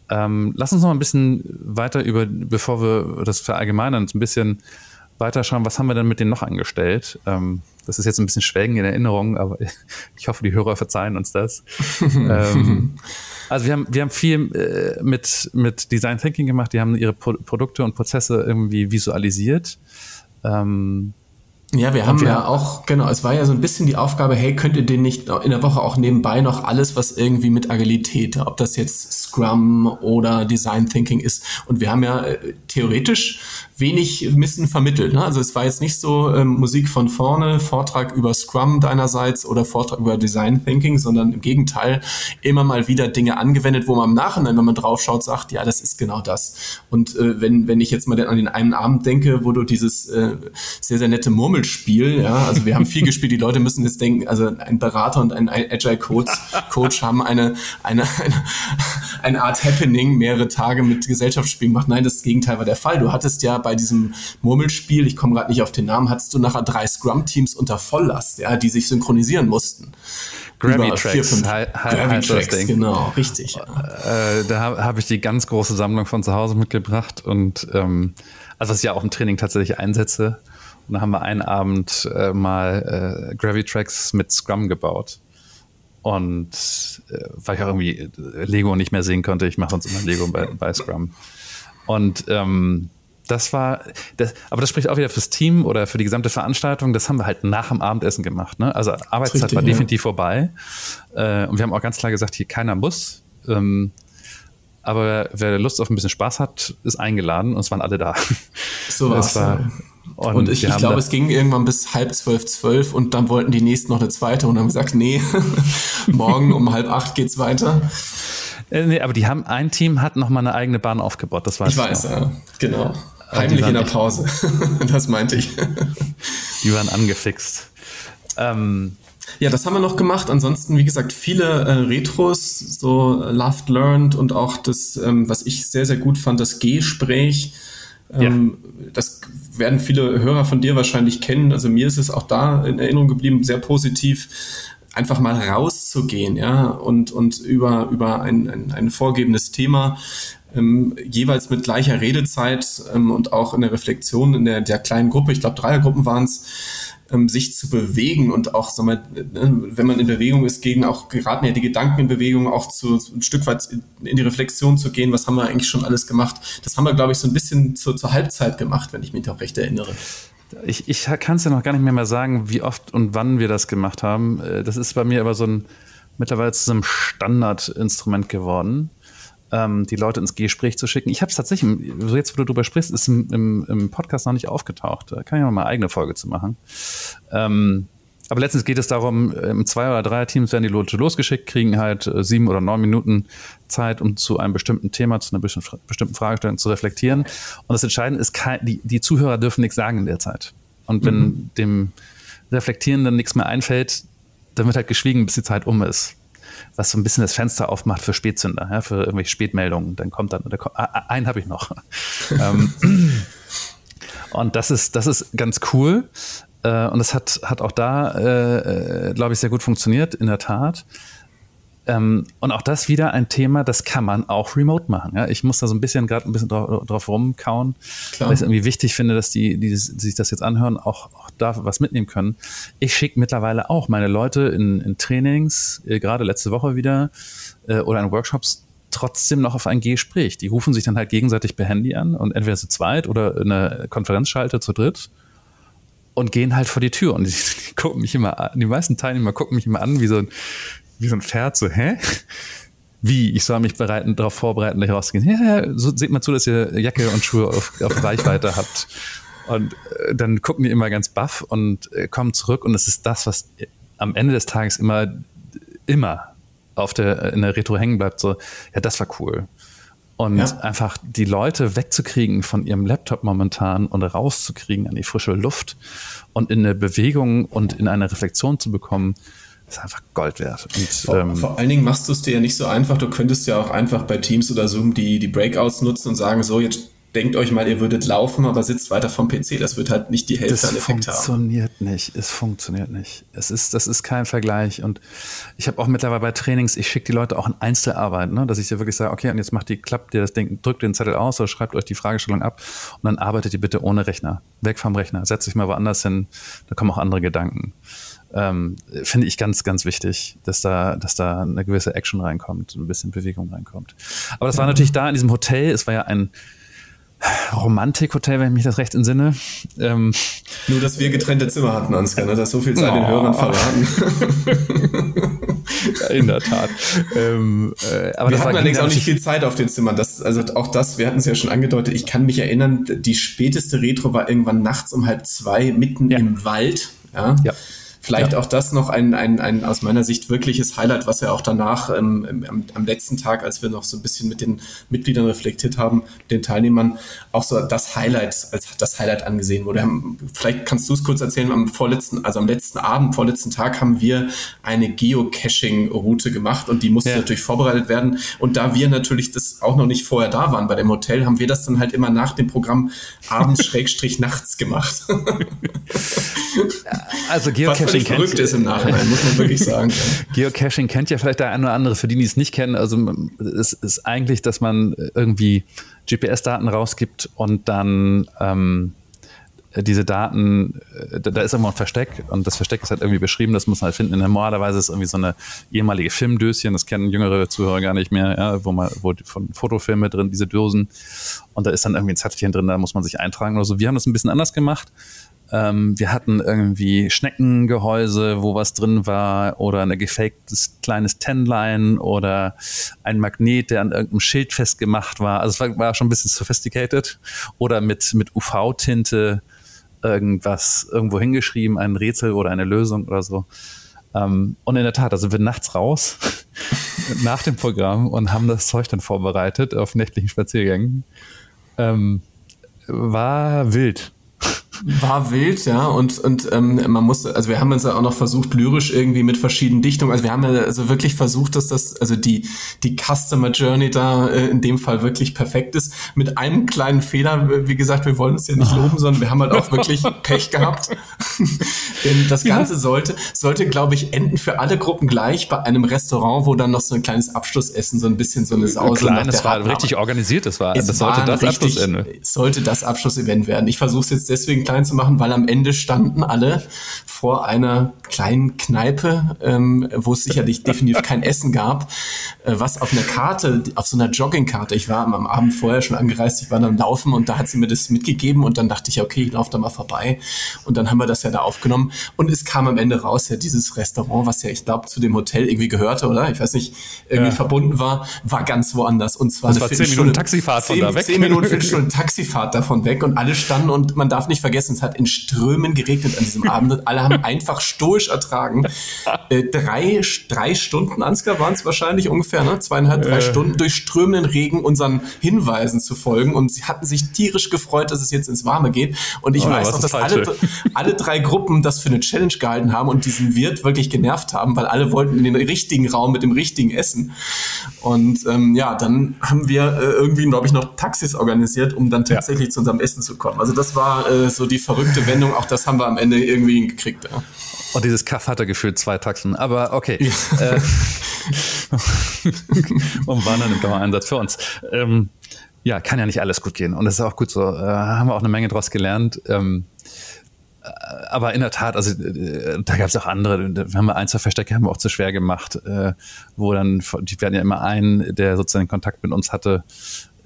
Ähm, lass uns noch ein bisschen weiter über, bevor wir das verallgemeinern, ein bisschen weiter schauen, was haben wir denn mit denen noch angestellt? Ähm, das ist jetzt ein bisschen schwelgen in Erinnerung, aber ich hoffe, die Hörer verzeihen uns das. ähm, also wir haben, wir haben viel äh, mit, mit Design Thinking gemacht, die haben ihre Pro Produkte und Prozesse irgendwie visualisiert. Ähm, Ja, wir haben wir ja auch, genau, es war ja so ein bisschen die Aufgabe, hey, könnt ihr den nicht in der Woche auch nebenbei noch alles, was irgendwie mit Agilität, ob das jetzt Scrum oder Design Thinking ist. Und wir haben ja äh, theoretisch wenig Wissen vermittelt. Ne? Also es war jetzt nicht so ähm, Musik von vorne, Vortrag über Scrum deinerseits oder Vortrag über Design Thinking, sondern im Gegenteil immer mal wieder Dinge angewendet, wo man im Nachhinein, wenn man draufschaut, sagt, ja, das ist genau das. Und äh, wenn, wenn ich jetzt mal an den einen Abend denke, wo du dieses äh, sehr, sehr nette Murmelspiel, ja, also wir haben viel gespielt, die Leute müssen jetzt denken, also ein Berater und ein Agile Coach, Coach haben eine, eine, eine, eine Art Happening mehrere Tage mit Gesellschaftsspielen gemacht. Nein, das Gegenteil war der Fall. Du hattest ja bei diesem Murmelspiel, ich komme gerade nicht auf den Namen, hattest du nachher drei Scrum-Teams unter Volllast, ja, die sich synchronisieren mussten. Gravy-Tracks. Gravy-Tracks, genau, richtig. Ja. Äh, da habe hab ich die ganz große Sammlung von zu Hause mitgebracht und ähm, also was ich ja auch im Training tatsächlich einsetze. Und da haben wir einen Abend äh, mal äh, Gravy-Tracks mit Scrum gebaut. Und äh, weil ich auch irgendwie Lego nicht mehr sehen konnte, ich mache uns immer Lego bei, bei Scrum. Und ähm, das war, das, aber das spricht auch wieder fürs Team oder für die gesamte Veranstaltung. Das haben wir halt nach dem Abendessen gemacht. Ne? Also Arbeitszeit richtig, war ja. definitiv vorbei. Äh, und wir haben auch ganz klar gesagt, hier keiner muss. Ähm, aber wer Lust auf ein bisschen Spaß hat, ist eingeladen und es waren alle da. So war es. War, und, und, ich, ich glaube, es ging irgendwann bis halb zwölf, zwölf und dann wollten die nächsten noch eine zweite und haben gesagt, nee, morgen um halb acht geht's weiter. Äh, nee, aber die haben, ein Team hat noch mal eine eigene Bahn aufgebaut, das weiß ich. Ich weiß, ja, genau. Heimlich in der Pause. das meinte ich. Die waren angefixt. Ähm, ja, das haben wir noch gemacht. Ansonsten, wie gesagt, viele äh, Retros, so Loved Learned und auch das, ähm, was ich sehr, sehr gut fand, das Gespräch. Ähm, ja. Das werden viele Hörer von dir wahrscheinlich kennen. Also mir ist es auch da in Erinnerung geblieben, sehr positiv einfach mal rauszugehen, ja, und, und über, über ein, ein, ein vorgegebenes Thema ähm, jeweils mit gleicher Redezeit ähm, und auch in der Reflexion in der, der kleinen Gruppe, ich glaube Dreiergruppen waren es, ähm, sich zu bewegen und auch, sag mal, ne, wenn man in Bewegung ist, gehen auch geraten ja die Gedanken in Bewegung, auch zu, ein Stück weit in die Reflexion zu gehen, was haben wir eigentlich schon alles gemacht. Das haben wir, glaube ich, so ein bisschen zur, zur Halbzeit gemacht, wenn ich mich auch recht erinnere. Ich, ich kann es ja noch gar nicht mehr mal sagen, wie oft und wann wir das gemacht haben. Äh, das ist bei mir aber so ein mittlerweile zu so einem Standardinstrument geworden ähm, die Leute ins Gespräch zu schicken. Ich habe es tatsächlich, so jetzt wo du darüber sprichst, ist im, im, im, Podcast noch nicht aufgetaucht. Da kann ich mal eine eigene Folge zu machen. Ähm, aber letztens geht es darum, im Zwei- oder Dreier-Teams werden die Leute losgeschickt, kriegen halt äh, sieben oder neun Minuten Zeit, um zu einem bestimmten Thema, zu einer bestimmten Fragestellung zu reflektieren. Und das Entscheidende ist, die, die Zuhörer dürfen nichts sagen in der Zeit. Und wenn mhm. dem Reflektierenden nichts mehr einfällt, dann wird halt geschwiegen, bis die Zeit um ist was so ein bisschen das Fenster aufmacht für Spätzünder, ja, für irgendwelche Spätmeldungen. Dann kommt dann, da kommt, ah, ah, einen habe ich noch. Ähm, und das ist, das ist ganz cool. Äh, und das hat, hat auch da, äh, äh glaube ich, sehr gut funktioniert, in der Tat. Ähm, und auch das wieder ein Thema, das kann man auch remote machen. Ja? Ich muss da so ein bisschen gerade ein bisschen drauf, drauf rumkauen, Klar. weil ich es irgendwie wichtig finde, dass die, die, die sich das jetzt anhören, auch, auch da was mitnehmen können. Ich schicke mittlerweile auch meine Leute in, in Trainings, äh, gerade letzte Woche wieder, äh, oder in Workshops trotzdem noch auf ein Gespräch. Die rufen sich dann halt gegenseitig per Handy an und entweder zu zweit oder in eine Konferenzschalte zu dritt und gehen halt vor die Tür und die, die, gucken mich immer an, die meisten Teilnehmer gucken mich immer an wie so ein, wie so ein Pferd, so, hä? Wie? Ich soll mich bereiten, darauf vorbereiten, gleich rauszugehen. Ja, so seht mal zu, dass ihr Jacke und Schuhe auf, auf Reichweite habt. Und äh, dann gucken die immer ganz baff und äh, kommen zurück. Und es ist das, was am Ende des Tages immer, immer auf der, in der Retro hängen bleibt. So, ja, das war cool. Und ja. einfach die Leute wegzukriegen von ihrem Laptop momentan und rauszukriegen an die frische Luft und in eine Bewegung und in eine Reflexion zu bekommen, ist einfach Gold wert. Und, vor, ähm, vor, allen Dingen machst du es dir ja nicht so einfach. Du könntest ja auch einfach bei Teams oder Zoom die, die Breakouts nutzen und sagen, so, jetzt denkt euch mal, ihr würdet laufen, aber sitzt weiter vom PC. Das wird halt nicht die Hälfte das an Effekt haben. Das funktioniert nicht. Es funktioniert nicht. Es ist, das ist kein Vergleich. Und ich habe auch mittlerweile bei Trainings, ich schicke die Leute auch in Einzelarbeit, ne? dass ich dir wirklich sage, okay, und jetzt macht die, klappt dir das Ding, drückt den Zettel aus oder schreibt euch die Fragestellung ab und dann arbeitet ihr bitte ohne Rechner. Weg vom Rechner. Setzt euch mal woanders hin. Da kommen auch andere Gedanken ähm, finde ich ganz, ganz wichtig, dass da, dass da eine gewisse Action reinkommt, ein bisschen Bewegung reinkommt. Aber das war natürlich da in diesem Hotel, es war ja ein, Romantikhotel, wenn ich mich das recht entsinne. Ähm, Nur, dass wir getrennte Zimmer hatten, Ansgar, ne? das so viel Zeit oh. den Hörern verraten. In der Tat. Ähm, äh, aber wir hatten allerdings auch nicht viel Zeit auf den Zimmern. Das, also auch das, wir hatten es ja schon angedeutet. Ich kann mich erinnern, die späteste Retro war irgendwann nachts um halb zwei mitten ja. im Wald. Ja. ja. Vielleicht ja. auch das noch ein, ein, ein aus meiner Sicht wirkliches Highlight, was ja auch danach ähm, am, am, letzten Tag, als wir noch so ein bisschen mit den Mitgliedern reflektiert haben, den Teilnehmern, auch so das Highlight, als das Highlight angesehen wurde. Haben, vielleicht kannst du es kurz erzählen, am vorletzten, also am letzten Abend, vorletzten Tag haben wir eine Geocaching-Route gemacht und die musste ja. natürlich vorbereitet werden. Und da wir natürlich das auch noch nicht vorher da waren bei dem Hotel, haben wir das dann halt immer nach dem Programm abends Schrägstrich nachts gemacht. also Geocaching völlig verrückt ist im Nachhinein, muss man wirklich sagen. Geocaching kennt ja vielleicht der eine oder andere, für die, die es nicht kennen. Also es ist eigentlich, dass man irgendwie GPS-Daten rausgibt und dann ähm, diese Daten, äh, da ist immer ein Versteck und das Versteck ist halt irgendwie beschrieben, das muss man halt finden. Normalerweise ist es irgendwie so eine ehemalige Filmdöschen, das kennen jüngere Zuhörer gar nicht mehr, ja, wo man, wo von Fotofilme drin, diese Dosen und da ist dann irgendwie ein Zettelchen drin, da muss man sich eintragen oder so. Wir haben das ein bisschen anders gemacht. Ähm, wir hatten irgendwie Schneckengehäuse, wo was drin war, oder ein gefaktes kleines Tenline oder ein Magnet, der an irgendeinem Schild festgemacht war. Also es war, war schon ein bisschen sophisticated. Oder mit, mit UV-Tinte irgendwas irgendwo hingeschrieben, ein Rätsel oder eine Lösung oder so. Ähm, und in der Tat, da sind wir nachts raus nach dem Programm und haben das Zeug dann vorbereitet auf nächtlichen Spaziergängen. Ähm, war wild. War wild, ja, und, und ähm, man musste, also wir haben uns ja auch noch versucht, lyrisch irgendwie mit verschiedenen Dichtungen, also wir haben ja also wirklich versucht, dass das, also die, die Customer Journey da äh, in dem Fall wirklich perfekt ist, mit einem kleinen Fehler, wie gesagt, wir wollen uns ja nicht oh. loben, sondern wir haben halt auch wirklich Pech gehabt, denn das Ganze ja. sollte, sollte, glaube ich, enden für alle Gruppen gleich bei einem Restaurant, wo dann noch so ein kleines Abschlussessen, so ein bisschen so eine Sause Klein, das war richtig organisiert, das war, es das sollte das Abschlussende. Sollte das Abschlussevent werden. Ich versuche es jetzt deswegen klein zu machen, weil am Ende standen alle vor einer kleinen Kneipe, ähm, wo es sicherlich definitiv kein Essen gab, äh, was auf einer Karte, auf so einer Joggingkarte, ich war am Abend vorher schon angereist, ich war dann laufen und da hat sie mir das mitgegeben und dann dachte ich, okay, ich laufe da mal vorbei und dann haben wir das ja da aufgenommen und es kam am Ende raus, ja dieses Restaurant, was ja ich glaube zu dem Hotel irgendwie gehörte, oder? Ich weiß nicht, irgendwie ja. verbunden war, war ganz woanders und zwar das war zehn Minuten Taxifahrt von da weg. Zehn Minuten, Viertelstunde Taxifahrt davon weg und alle standen und man darf nicht vergessen, es hat in Strömen geregnet an diesem Abend und alle haben einfach stoisch ertragen. Äh, drei, drei Stunden, Ansgar, waren es wahrscheinlich ungefähr, ne? zweieinhalb, drei äh. Stunden durch strömenden Regen unseren Hinweisen zu folgen und sie hatten sich tierisch gefreut, dass es jetzt ins Warme geht und ich oh, weiß noch, dass alle, alle drei Gruppen das für eine Challenge gehalten haben und diesen Wirt wirklich genervt haben, weil alle wollten in den richtigen Raum mit dem richtigen Essen und ähm, ja, dann haben wir äh, irgendwie, glaube ich, noch Taxis organisiert, um dann tatsächlich ja. zu unserem Essen zu kommen. Also das war äh, so die verrückte Wendung. Auch das haben wir am Ende irgendwie hingekriegt. Ja. Und dieses Kaff hatte gefühlt zwei Taxen. Aber okay. Ja. Äh, und waren dann im Dauereinsatz für uns. Ähm, ja, kann ja nicht alles gut gehen. Und das ist auch gut so. Äh, haben wir auch eine Menge draus gelernt. Ähm, äh, aber in der Tat, also äh, da gab es auch andere, wir haben ein, zwei Verstecke haben wir auch zu schwer gemacht, äh, wo dann, die werden ja immer einen, der sozusagen Kontakt mit uns hatte,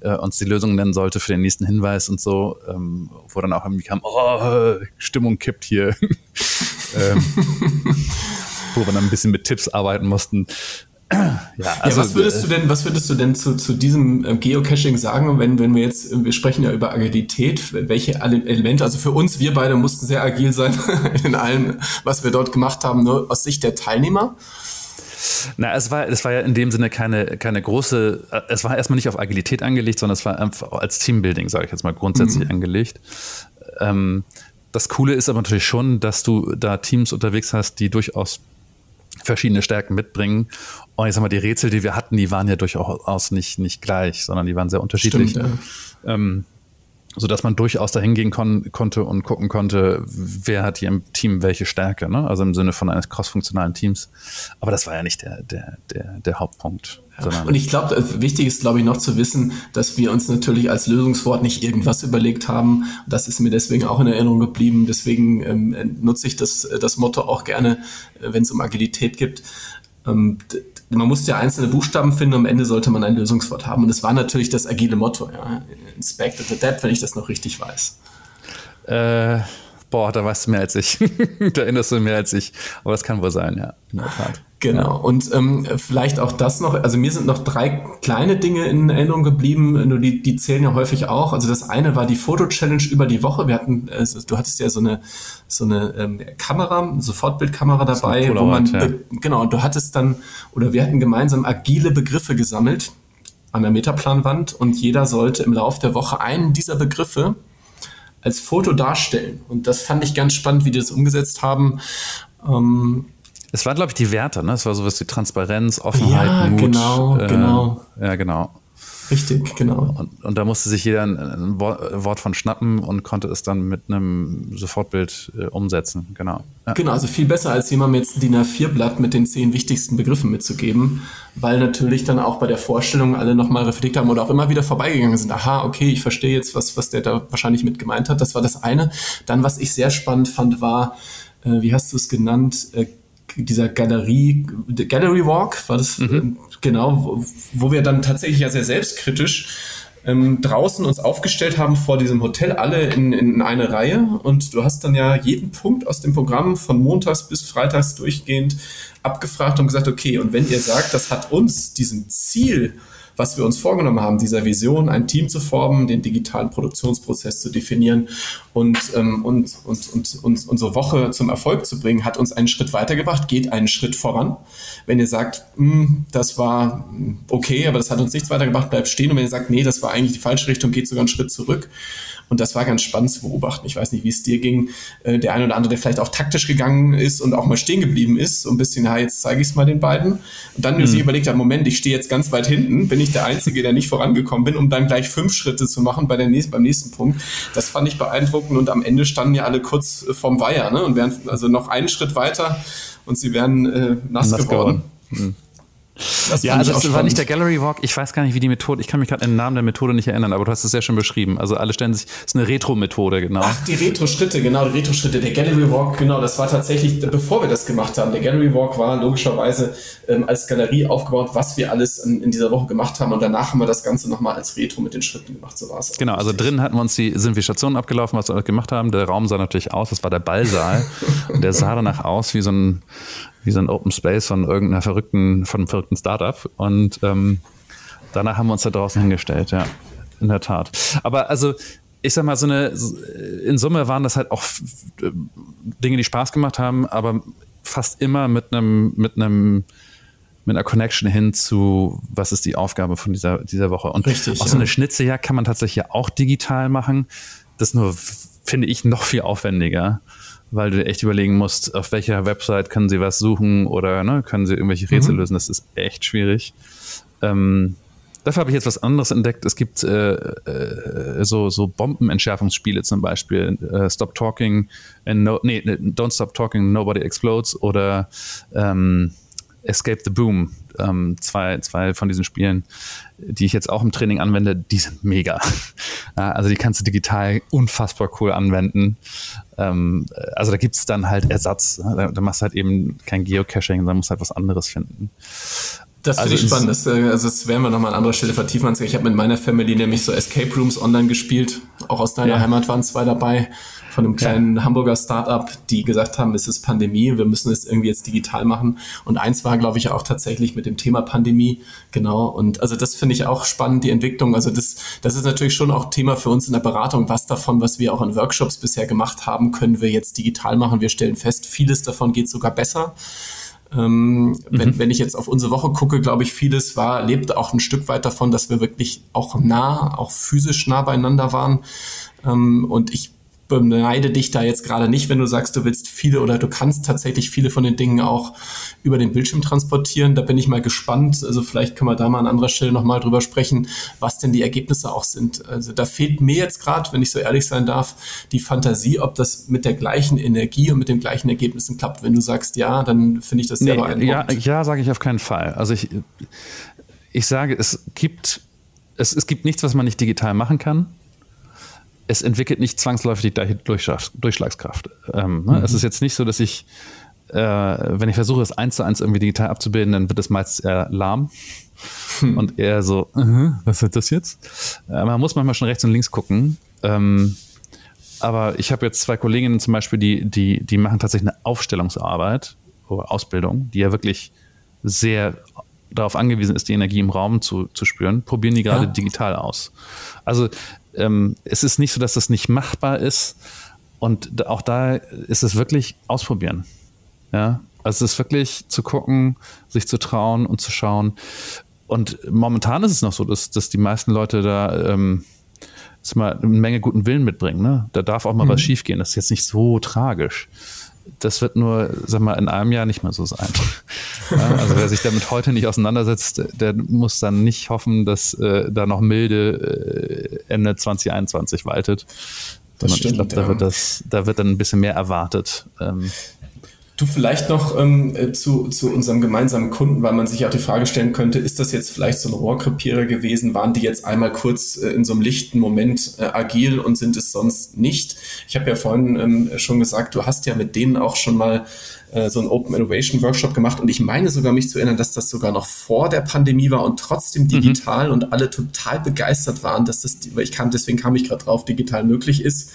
äh, uns die Lösung nennen sollte für den nächsten Hinweis und so, ähm, wo dann auch irgendwie kam, oh, Stimmung kippt hier. ähm, wo wir dann ein bisschen mit Tipps arbeiten mussten. Ja, also, ja, was würdest du denn, was würdest du denn zu, zu diesem äh, Geocaching sagen, wenn, wenn wir jetzt, wir sprechen ja über Agilität, welche Elemente, also für uns, wir beide mussten sehr agil sein in allem, was wir dort gemacht haben, nur aus Sicht der Teilnehmer. Na, es war, es war ja in dem Sinne keine, keine große, äh, es war erstmal nicht auf Agilität angelegt, sondern es war einfach als Teambuilding, sage ich jetzt mal, grundsätzlich mhm. angelegt. Ähm, das Coole ist aber natürlich schon, dass du da Teams unterwegs hast, die durchaus verschiedene Stärken mitbringen. Und ich sag mal, die Rätsel, die wir hatten, die waren ja durchaus nicht, nicht gleich, sondern die waren sehr unterschiedlich. Stimmt, ja. ähm, so dass man durchaus dahin gehen kon konnte und gucken konnte, wer hat hier im Team welche Stärke, ne? also im Sinne von eines crossfunktionalen Teams. Aber das war ja nicht der, der, der, der Hauptpunkt. Ja. Und ich glaube, wichtig ist, glaube ich, noch zu wissen, dass wir uns natürlich als Lösungswort nicht irgendwas überlegt haben. Das ist mir deswegen auch in Erinnerung geblieben. Deswegen ähm, nutze ich das, das Motto auch gerne, äh, wenn es um Agilität geht. Man musste ja einzelne Buchstaben finden und am Ende sollte man ein Lösungswort haben. Und es war natürlich das agile Motto, ja. Inspect the depth, wenn ich das noch richtig weiß. Äh, boah, da weißt du mehr als ich. da erinnerst du mehr als ich. Aber das kann wohl sein, ja, in der Tat. Genau. Und ähm, vielleicht auch das noch, also mir sind noch drei kleine Dinge in Erinnerung geblieben, nur die, die zählen ja häufig auch. Also das eine war die Foto-Challenge über die Woche. Wir hatten, also du hattest ja so eine, so eine ähm, Kamera, Sofortbildkamera dabei, wo man, ja. genau, und du hattest dann, oder wir hatten gemeinsam agile Begriffe gesammelt an der Metaplanwand und jeder sollte im Laufe der Woche einen dieser Begriffe als Foto darstellen. Und das fand ich ganz spannend, wie die das umgesetzt haben. Ähm, es waren, glaube ich, die Werte, ne? Es war sowas wie Transparenz, Offenheit, ja, Mut. Genau, äh, genau. Ja, genau. Richtig, genau. Und, und, da musste sich jeder ein, ein, Wort von schnappen und konnte es dann mit einem Sofortbild äh, umsetzen. Genau. Ja. Genau, also viel besser als jemandem jetzt ein DIN A4-Blatt mit den zehn wichtigsten Begriffen mitzugeben, weil natürlich dann auch bei der Vorstellung alle nochmal reflektiert haben oder auch immer wieder vorbeigegangen sind. Aha, okay, ich verstehe jetzt, was, was der da wahrscheinlich mit gemeint hat. Das war das eine. Dann, was ich sehr spannend fand, war, äh, wie hast du es genannt, äh, dieser Galerie, Gallery Walk war das, mhm. genau, wo, wo, wir dann tatsächlich ja sehr selbstkritisch ähm, draußen uns aufgestellt haben vor diesem Hotel, alle in, in eine Reihe. Und du hast dann ja jeden Punkt aus dem Programm von montags bis freitags durchgehend abgefragt und gesagt, okay, und wenn ihr sagt, das hat uns diesen Ziel was wir uns vorgenommen haben, dieser Vision, ein Team zu formen, den digitalen Produktionsprozess zu definieren und, ähm, und, und, und, und unsere Woche zum Erfolg zu bringen, hat uns einen Schritt weitergebracht, geht einen Schritt voran. Wenn ihr sagt, hm, das war okay, aber das hat uns nichts weitergebracht, bleibt stehen. Und wenn ihr sagt, nee, das war eigentlich die falsche Richtung, geht sogar einen Schritt zurück. Und das war ganz spannend zu beobachten. Ich weiß nicht, wie es dir ging. Äh, der eine oder andere, der vielleicht auch taktisch gegangen ist und auch mal stehen geblieben ist, so ein bisschen, ja, jetzt zeige ich es mal den beiden. Und dann mhm. sich überlegt hat, Moment, ich stehe jetzt ganz weit hinten, bin ich der Einzige, der nicht vorangekommen bin, um dann gleich fünf Schritte zu machen bei der nächsten, beim nächsten Punkt. Das fand ich beeindruckend und am Ende standen ja alle kurz vorm Weiher, ne? Und wären also noch einen Schritt weiter und sie wären äh, nass, nass, geworden. geworden. Mhm. Das ja, also das war nicht der Gallery Walk. Ich weiß gar nicht, wie die Methode, ich kann mich gerade an den Namen der Methode nicht erinnern, aber du hast es sehr schön beschrieben. Also alle stellen sich, es ist eine Retro-Methode, genau. Ach, die Retro-Schritte, genau, die Retro-Schritte. Der Gallery Walk, genau, das war tatsächlich, bevor wir das gemacht haben. Der Gallery Walk war logischerweise ähm, als Galerie aufgebaut, was wir alles in, in, dieser Woche gemacht haben. Und danach haben wir das Ganze nochmal als Retro mit den Schritten gemacht. So war es. Genau, also drin hatten wir uns die, sind wir Stationen abgelaufen, was wir gemacht haben. Der Raum sah natürlich aus, das war der Ballsaal. und der sah danach aus wie so ein, wie so ein Open Space von irgendeiner verrückten, von einem verrückten Startup. Und ähm, danach haben wir uns da draußen hingestellt, ja. In der Tat. Aber also, ich sag mal, so eine, in Summe waren das halt auch Dinge, die Spaß gemacht haben, aber fast immer mit einem, mit einem, mit einer Connection hin zu, was ist die Aufgabe von dieser, dieser Woche. Und Richtig, auch so eine Schnitzejagd kann man tatsächlich auch digital machen. Das nur, finde ich, noch viel aufwendiger weil du echt überlegen musst, auf welcher Website können sie was suchen oder ne, können sie irgendwelche Rätsel mhm. lösen. Das ist echt schwierig. Ähm, dafür habe ich jetzt was anderes entdeckt. Es gibt äh, äh, so, so Bombenentschärfungsspiele zum Beispiel. Äh, Stop Talking and no, nee, Don't Stop Talking, Nobody Explodes oder ähm, Escape the Boom. Ähm, zwei, zwei von diesen Spielen, die ich jetzt auch im Training anwende, die sind mega. also die kannst du digital unfassbar cool anwenden. Ähm, also da gibt es dann halt Ersatz. Da, da, machst du halt eben kein Geocaching, sondern musst halt was anderes finden. Das finde also ich spannend. Das, äh, also das werden wir nochmal an anderer Stelle vertiefen. Ich habe mit meiner Family nämlich so Escape Rooms online gespielt. Auch aus deiner ja. Heimat waren zwei dabei von einem kleinen ja. Hamburger Startup, die gesagt haben, es ist Pandemie, wir müssen es irgendwie jetzt digital machen. Und eins war, glaube ich, auch tatsächlich mit dem Thema Pandemie. Genau. Und also das finde ich auch spannend, die Entwicklung. Also das, das ist natürlich schon auch Thema für uns in der Beratung. Was davon, was wir auch in Workshops bisher gemacht haben, können wir jetzt digital machen. Wir stellen fest, vieles davon geht sogar besser. Ähm, mhm. wenn, wenn ich jetzt auf unsere Woche gucke, glaube ich, vieles war, lebte auch ein Stück weit davon, dass wir wirklich auch nah, auch physisch nah beieinander waren. Ähm, und ich beneide dich da jetzt gerade nicht, wenn du sagst, du willst viele oder du kannst tatsächlich viele von den Dingen auch über den Bildschirm transportieren. Da bin ich mal gespannt. Also vielleicht können wir da mal an anderer Stelle nochmal drüber sprechen, was denn die Ergebnisse auch sind. Also da fehlt mir jetzt gerade, wenn ich so ehrlich sein darf, die Fantasie, ob das mit der gleichen Energie und mit den gleichen Ergebnissen klappt. Wenn du sagst ja, dann finde ich das sehr nee, beeindruckend. Ja, ja sage ich auf keinen Fall. Also ich, ich sage, es gibt, es, es gibt nichts, was man nicht digital machen kann es entwickelt nicht zwangsläufig die Durchschlagskraft. Ähm, ne? mhm. Es ist jetzt nicht so, dass ich äh, wenn ich versuche, es eins zu eins irgendwie digital abzubilden, dann wird es meist eher lahm. Hm. Und eher so, uh -huh, was ist das jetzt? Äh, man muss manchmal schon rechts und links gucken. Ähm, aber ich habe jetzt zwei Kolleginnen zum Beispiel, die, die, die machen tatsächlich eine Aufstellungsarbeit oder Ausbildung, die ja wirklich sehr darauf angewiesen ist, die Energie im Raum zu, zu spüren, probieren die gerade ja. digital aus. Also ähm, es ist nicht so, dass das nicht machbar ist. Und auch da ist es wirklich ausprobieren. Ja, also es ist wirklich zu gucken, sich zu trauen und zu schauen. Und momentan ist es noch so, dass, dass die meisten Leute da ähm, mal eine Menge guten Willen mitbringen. Ne? Da darf auch mal mhm. was schiefgehen. Das ist jetzt nicht so tragisch das wird nur, sag mal, in einem Jahr nicht mehr so sein. Also wer sich damit heute nicht auseinandersetzt, der muss dann nicht hoffen, dass äh, da noch milde äh, Ende 2021 waltet. Das stimmt, ich glaube, da, ja. wird da wird dann ein bisschen mehr erwartet. Ähm, Du vielleicht noch ähm, äh, zu, zu unserem gemeinsamen Kunden, weil man sich auch die Frage stellen könnte, ist das jetzt vielleicht so ein Rohrkrepierer gewesen? Waren die jetzt einmal kurz äh, in so einem lichten Moment äh, agil und sind es sonst nicht? Ich habe ja vorhin ähm, schon gesagt, du hast ja mit denen auch schon mal äh, so einen Open Innovation Workshop gemacht und ich meine sogar mich zu erinnern, dass das sogar noch vor der Pandemie war und trotzdem mhm. digital mhm. und alle total begeistert waren, dass das, weil ich kam, deswegen kam ich gerade drauf, digital möglich ist.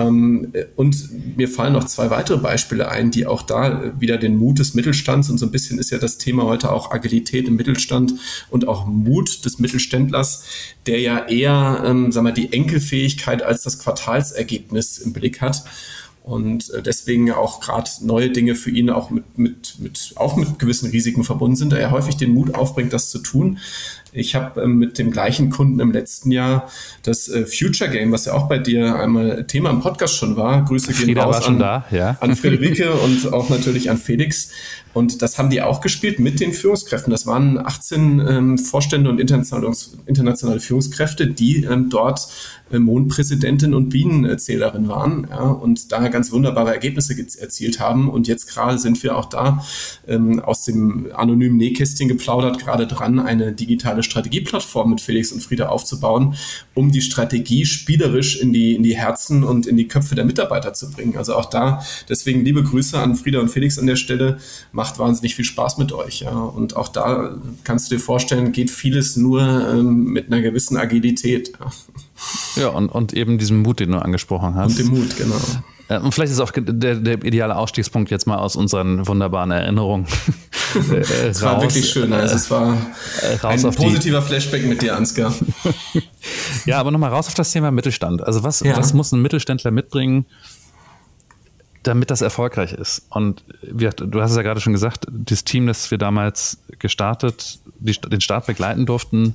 Ähm, und mir fallen noch zwei weitere Beispiele ein, die auch da wieder den Mut des Mittelstands und so ein bisschen ist ja das Thema heute auch Agilität im Mittelstand und auch Mut des Mittelständlers, der ja eher, ähm, sagen wir, die Enkelfähigkeit als das Quartalsergebnis im Blick hat und äh, deswegen auch gerade neue Dinge für ihn auch mit, mit, mit, auch mit gewissen Risiken verbunden sind, da er häufig den Mut aufbringt, das zu tun. Ich habe ähm, mit dem gleichen Kunden im letzten Jahr das äh, Future Game, was ja auch bei dir einmal Thema im Podcast schon war. Grüße gehen Frieda raus an, da, ja. an Friederike und auch natürlich an Felix. Und das haben die auch gespielt mit den Führungskräften. Das waren 18 ähm, Vorstände und internationale, Führungskräfte, die ähm, dort äh, Mondpräsidentin und Bienenzählerin waren ja, und daher ganz wunderbare Ergebnisse erzielt haben. Und jetzt gerade sind wir auch da ähm, aus dem anonymen Nähkästchen geplaudert, gerade dran, eine digitale Strategieplattform mit Felix und Frieda aufzubauen, um die Strategie spielerisch in die, in die Herzen und in die Köpfe der Mitarbeiter zu bringen. Also auch da, deswegen liebe Grüße an Frieda und Felix an der Stelle. Macht wahnsinnig viel Spaß mit euch. Ja. Und auch da kannst du dir vorstellen, geht vieles nur ähm, mit einer gewissen Agilität. Ja, ja und, und eben diesem Mut, den du angesprochen hast. Und dem Mut, genau. Äh, und vielleicht ist auch der, der ideale Ausstiegspunkt jetzt mal aus unseren wunderbaren Erinnerungen. es war wirklich schön. Also es war äh, ein positiver Flashback mit dir, Ansgar. ja, aber nochmal raus auf das Thema Mittelstand. Also was, ja. was muss ein Mittelständler mitbringen, damit das erfolgreich ist? Und wie, du hast es ja gerade schon gesagt, das Team, das wir damals gestartet, die, den Start begleiten durften,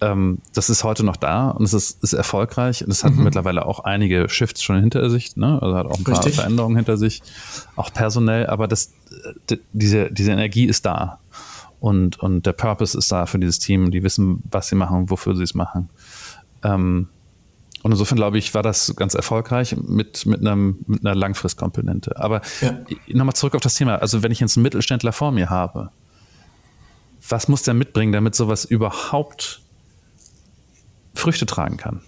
ähm, das ist heute noch da und es ist, ist erfolgreich und es hat mhm. mittlerweile auch einige Shifts schon hinter sich, ne? also hat auch ein Richtig. paar Veränderungen hinter sich, auch personell, aber das, diese, diese Energie ist da und, und der Purpose ist da für dieses Team, die wissen, was sie machen, wofür sie es machen. Ähm, und insofern glaube ich, war das ganz erfolgreich mit, mit, einem, mit einer Langfristkomponente. Aber ja. nochmal zurück auf das Thema. Also wenn ich jetzt einen Mittelständler vor mir habe, was muss der mitbringen, damit sowas überhaupt Früchte tragen kann?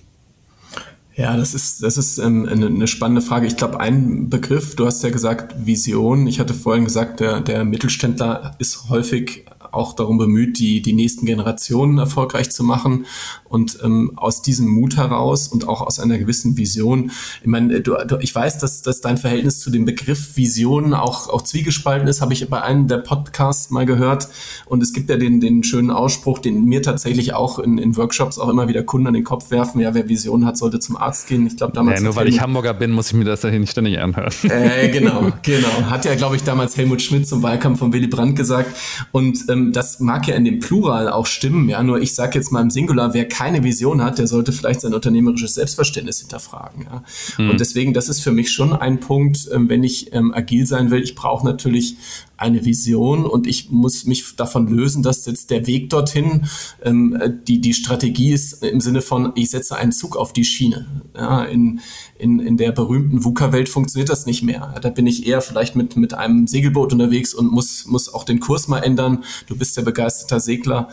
Ja, das ist, das ist ähm, eine, eine spannende Frage. Ich glaube, ein Begriff, du hast ja gesagt Vision. Ich hatte vorhin gesagt, der, der Mittelständler ist häufig auch darum bemüht, die, die nächsten Generationen erfolgreich zu machen. Und ähm, aus diesem Mut heraus und auch aus einer gewissen Vision, ich meine, du, du, ich weiß, dass, dass dein Verhältnis zu dem Begriff Vision auch, auch zwiegespalten ist, habe ich bei einem der Podcasts mal gehört. Und es gibt ja den, den schönen Ausspruch, den mir tatsächlich auch in, in Workshops auch immer wieder Kunden an den Kopf werfen, ja, wer Vision hat, sollte zum Arzt gehen. Ich glaube damals. Ja, nur weil ich Hamburger bin, muss ich mir das dahin ständig anhören. Äh, genau, genau. Hat ja, glaube ich, damals Helmut Schmidt zum Wahlkampf von Willy Brandt gesagt. Und ähm, das mag ja in dem Plural auch stimmen, ja, nur ich sage jetzt mal im Singular, wer keine Vision hat, der sollte vielleicht sein unternehmerisches Selbstverständnis hinterfragen. Ja. Mhm. Und deswegen, das ist für mich schon ein Punkt, ähm, wenn ich ähm, agil sein will. Ich brauche natürlich eine Vision und ich muss mich davon lösen, dass jetzt der Weg dorthin, ähm, die, die Strategie ist im Sinne von, ich setze einen Zug auf die Schiene. Ja, in, in, in der berühmten VUCA-Welt funktioniert das nicht mehr. Da bin ich eher vielleicht mit, mit einem Segelboot unterwegs und muss, muss auch den Kurs mal ändern. Du bist ja begeisterter Segler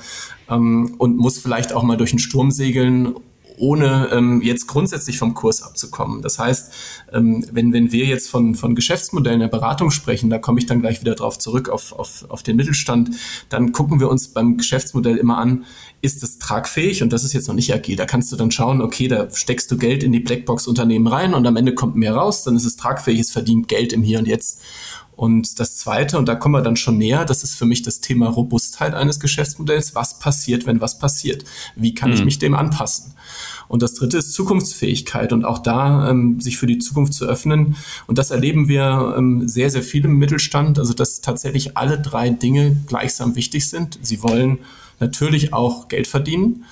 ähm, und muss vielleicht auch mal durch den Sturm segeln ohne ähm, jetzt grundsätzlich vom Kurs abzukommen. Das heißt, ähm, wenn, wenn wir jetzt von, von Geschäftsmodellen der Beratung sprechen, da komme ich dann gleich wieder drauf zurück auf, auf, auf den Mittelstand, dann gucken wir uns beim Geschäftsmodell immer an, ist es tragfähig? Und das ist jetzt noch nicht agil. Da kannst du dann schauen, okay, da steckst du Geld in die Blackbox-Unternehmen rein und am Ende kommt mehr raus, dann ist es tragfähig, es verdient Geld im Hier und Jetzt. Und das Zweite, und da kommen wir dann schon näher, das ist für mich das Thema Robustheit eines Geschäftsmodells. Was passiert, wenn was passiert? Wie kann mhm. ich mich dem anpassen? Und das Dritte ist Zukunftsfähigkeit und auch da ähm, sich für die Zukunft zu öffnen. Und das erleben wir ähm, sehr, sehr viel im Mittelstand. Also dass tatsächlich alle drei Dinge gleichsam wichtig sind. Sie wollen natürlich auch Geld verdienen.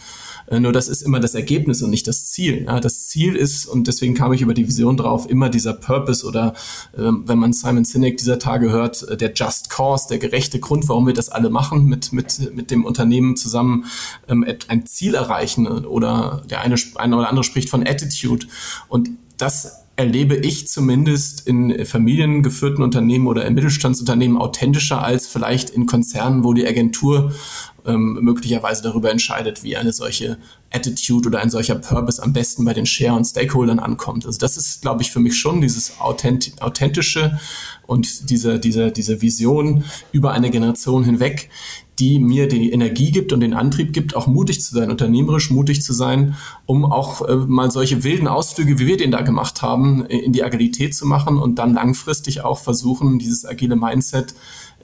Äh, nur das ist immer das Ergebnis und nicht das Ziel. Ja, das Ziel ist, und deswegen kam ich über die Vision drauf, immer dieser Purpose oder äh, wenn man Simon Sinek dieser Tage hört, äh, der Just Cause, der gerechte Grund, warum wir das alle machen, mit, mit, mit dem Unternehmen zusammen ähm, ein Ziel erreichen oder der eine, eine oder andere spricht von Attitude. Und das erlebe ich zumindest in familiengeführten Unternehmen oder in Mittelstandsunternehmen authentischer als vielleicht in Konzernen, wo die Agentur ähm, möglicherweise darüber entscheidet, wie eine solche Attitude oder ein solcher Purpose am besten bei den Share- und Stakeholdern ankommt. Also das ist, glaube ich, für mich schon dieses Authent authentische und diese, diese, diese Vision über eine Generation hinweg, die mir die Energie gibt und den Antrieb gibt, auch mutig zu sein, unternehmerisch mutig zu sein, um auch äh, mal solche wilden Ausflüge, wie wir den da gemacht haben, in die Agilität zu machen und dann langfristig auch versuchen, dieses agile Mindset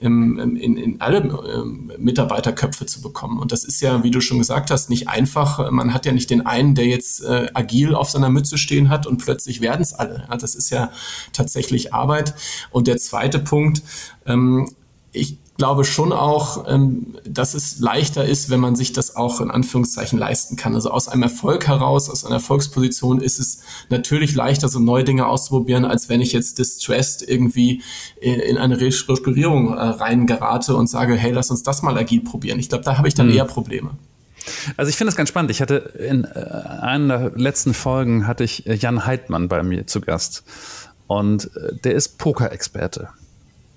in, in, in alle ähm, Mitarbeiterköpfe zu bekommen. Und das ist ja, wie du schon gesagt hast, nicht einfach. Man hat ja nicht den einen, der jetzt äh, agil auf seiner Mütze stehen hat und plötzlich werden es alle. Ja, das ist ja tatsächlich Arbeit. Und der zweite Punkt, ähm, ich glaube schon auch, ähm, dass es leichter ist, wenn man sich das auch in Anführungszeichen leisten kann. Also aus einem Erfolg heraus, aus einer Erfolgsposition ist es natürlich leichter, so neue Dinge auszuprobieren, als wenn ich jetzt distressed irgendwie in eine Restrukturierung äh, reingerate und sage, hey, lass uns das mal agil probieren. Ich glaube, da habe ich dann mhm. eher Probleme. Also ich finde es ganz spannend. Ich hatte in äh, einer der letzten Folgen hatte ich Jan Heidmann bei mir zu Gast. Und äh, der ist Poker-Experte.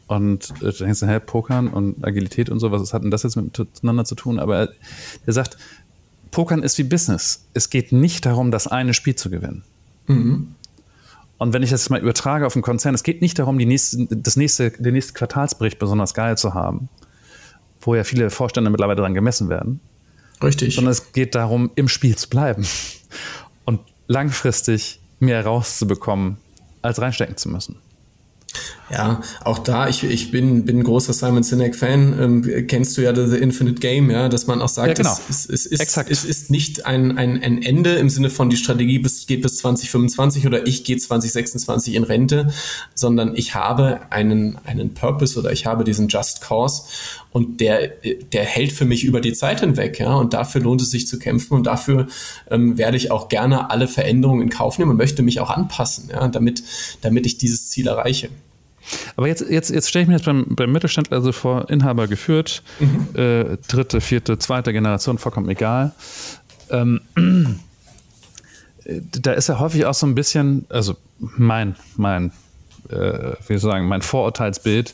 Und äh, dann denkst du, hä, Pokern und Agilität und so, was hat denn das jetzt miteinander zu tun? Aber er, sagt, Pokern ist wie Business. Es geht nicht darum, das eine Spiel zu gewinnen. Mhm. Und wenn ich das mal übertrage auf einen Konzern, es geht nicht darum, die nächste, das nächste, den nächsten Quartalsbericht besonders geil zu haben, wo ja viele Vorstände mittlerweile dran gemessen werden. Richtig. Sondern es geht darum, im Spiel zu bleiben und langfristig mehr rauszubekommen, als reinstecken zu müssen. Ja, auch da, ich, ich bin, bin großer Simon Sinek-Fan. Ähm, kennst du ja The Infinite Game, ja, dass man auch sagt, ja, genau. es, es, es, ist, es ist nicht ein, ein, ein Ende im Sinne von die Strategie bis, geht bis 2025 oder ich gehe 2026 in Rente, sondern ich habe einen, einen Purpose oder ich habe diesen Just Cause und der, der hält für mich über die Zeit hinweg, ja, und dafür lohnt es sich zu kämpfen und dafür ähm, werde ich auch gerne alle Veränderungen in Kauf nehmen und möchte mich auch anpassen, ja, damit, damit ich dieses Ziel erreiche. Aber jetzt, jetzt, jetzt stelle ich mir jetzt beim, beim Mittelständler also vor, Inhaber geführt, mhm. äh, dritte, vierte, zweite Generation, vollkommen egal. Ähm, da ist ja häufig auch so ein bisschen, also mein, mein, äh, wie soll ich sagen, mein Vorurteilsbild,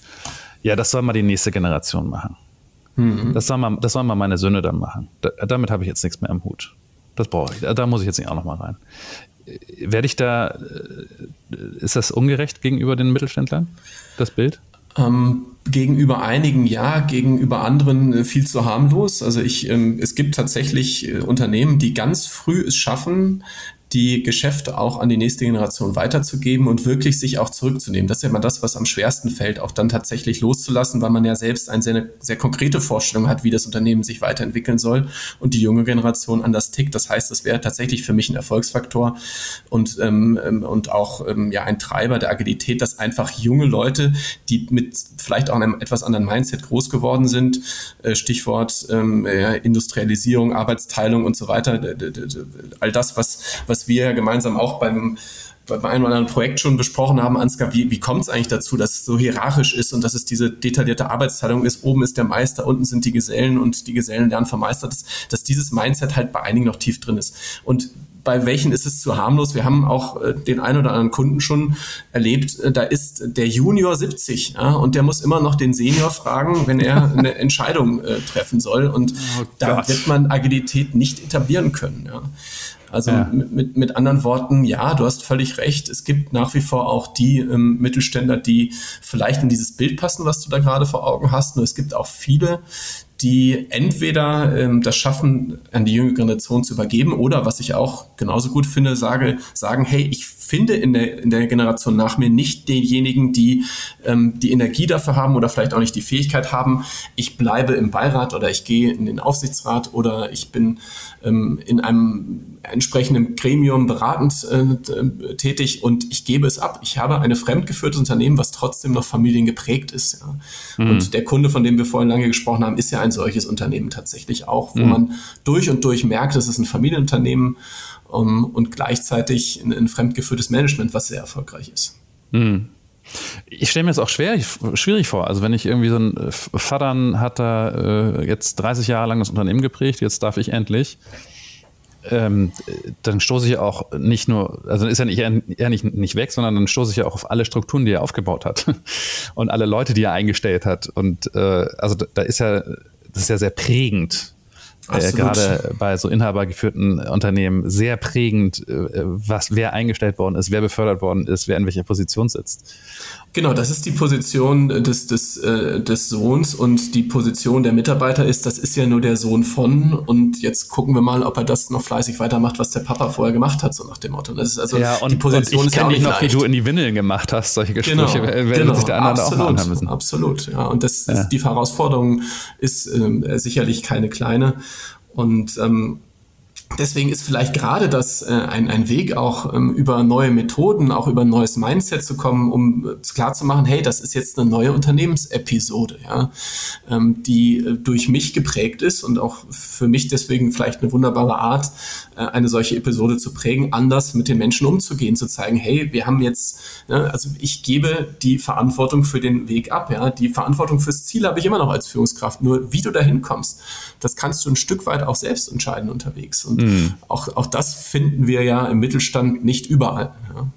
ja, das soll mal die nächste Generation machen. Mhm. Das, soll mal, das soll mal meine Söhne dann machen. Da, damit habe ich jetzt nichts mehr im Hut. Das brauche ich. Da muss ich jetzt nicht auch noch mal rein werde ich da, äh, ist das ungerecht gegenüber den Mittelständlern, das Bild? Ähm, gegenüber einigen ja, gegenüber anderen äh, viel zu harmlos. Also ich, ähm, es gibt tatsächlich äh, Unternehmen, die ganz früh es schaffen, die Geschäfte auch an die nächste Generation weiterzugeben und wirklich sich auch zurückzunehmen. Das ist ja immer das, was am schwersten fällt, auch dann tatsächlich loszulassen, weil man ja selbst eine sehr, sehr konkrete Vorstellung hat, wie das Unternehmen sich weiterentwickeln soll und die junge Generation anders tickt. Das heißt, das wäre tatsächlich für mich ein Erfolgsfaktor und, ähm, ähm, und auch ähm, ja, ein Treiber der Agilität, dass einfach junge Leute, die mit vielleicht auch einem etwas anderen Mindset groß geworden sind, äh, Stichwort ähm, Industrialisierung, Arbeitsteilung und so weiter, all das, was, was was wir gemeinsam auch beim beim einen oder anderen Projekt schon besprochen haben, Ansgar, wie, wie kommt es eigentlich dazu, dass es so hierarchisch ist und dass es diese detaillierte Arbeitsteilung ist, oben ist der Meister, unten sind die Gesellen und die Gesellen lernen vom Meister, dass, dass dieses Mindset halt bei einigen noch tief drin ist. Und bei welchen ist es zu harmlos? Wir haben auch äh, den einen oder anderen Kunden schon erlebt, äh, da ist der Junior 70 ja, und der muss immer noch den Senior fragen, wenn er eine Entscheidung äh, treffen soll. Und oh da wird man Agilität nicht etablieren können. Ja. Also ja. mit, mit anderen Worten, ja, du hast völlig recht. Es gibt nach wie vor auch die ähm, Mittelständler, die vielleicht in dieses Bild passen, was du da gerade vor Augen hast. Nur es gibt auch viele, die entweder ähm, das schaffen, an die jüngere Generation zu übergeben oder, was ich auch genauso gut finde, sage, sagen, hey, ich finde in der, in der Generation nach mir nicht denjenigen, die ähm, die Energie dafür haben oder vielleicht auch nicht die Fähigkeit haben. Ich bleibe im Beirat oder ich gehe in den Aufsichtsrat oder ich bin ähm, in einem entsprechenden Gremium beratend äh, tätig und ich gebe es ab. Ich habe ein fremdgeführtes Unternehmen, was trotzdem noch familiengeprägt ist. Ja. Mhm. Und der Kunde, von dem wir vorhin lange gesprochen haben, ist ja ein solches Unternehmen tatsächlich auch, wo mhm. man durch und durch merkt, es ist ein Familienunternehmen um, und gleichzeitig ein, ein fremdgeführtes Management, was sehr erfolgreich ist. Mhm. Ich stelle mir das auch schwer, schwierig vor. Also wenn ich irgendwie so ein äh, Vatern hat da äh, jetzt 30 Jahre lang das Unternehmen geprägt, jetzt darf ich endlich. Ähm, dann stoße ich auch nicht nur, also ist ja nicht, eher nicht, nicht weg, sondern dann stoße ich ja auch auf alle Strukturen, die er aufgebaut hat und alle Leute, die er eingestellt hat. Und äh, also da ist ja, das ist ja sehr prägend äh, gerade bei so inhabergeführten Unternehmen sehr prägend, äh, was wer eingestellt worden ist, wer befördert worden ist, wer in welcher Position sitzt. Genau, das ist die Position des, des, äh, des Sohns und die Position der Mitarbeiter ist, das ist ja nur der Sohn von und jetzt gucken wir mal, ob er das noch fleißig weitermacht, was der Papa vorher gemacht hat, so nach dem Motto. Das ist also ja, und, die Position und ich ist ja auch nicht noch, leicht. wie du in die Windeln gemacht hast, solche Gespräche genau, werden genau, sich der andere absolut, auch anhören müssen. Absolut, ja. Und das, ja. Ist, die Herausforderung ist ähm, sicherlich keine kleine und ähm, Deswegen ist vielleicht gerade das äh, ein, ein Weg, auch ähm, über neue Methoden, auch über ein neues Mindset zu kommen, um äh, klar zu machen, hey, das ist jetzt eine neue Unternehmensepisode, ja, ähm, die äh, durch mich geprägt ist und auch für mich deswegen vielleicht eine wunderbare Art, äh, eine solche Episode zu prägen, anders mit den Menschen umzugehen, zu zeigen, hey, wir haben jetzt, ne, also ich gebe die Verantwortung für den Weg ab, ja, die Verantwortung fürs Ziel habe ich immer noch als Führungskraft, nur wie du dahin kommst, das kannst du ein Stück weit auch selbst entscheiden unterwegs. Und Mhm. Auch, auch das finden wir ja im Mittelstand nicht überall. Ja.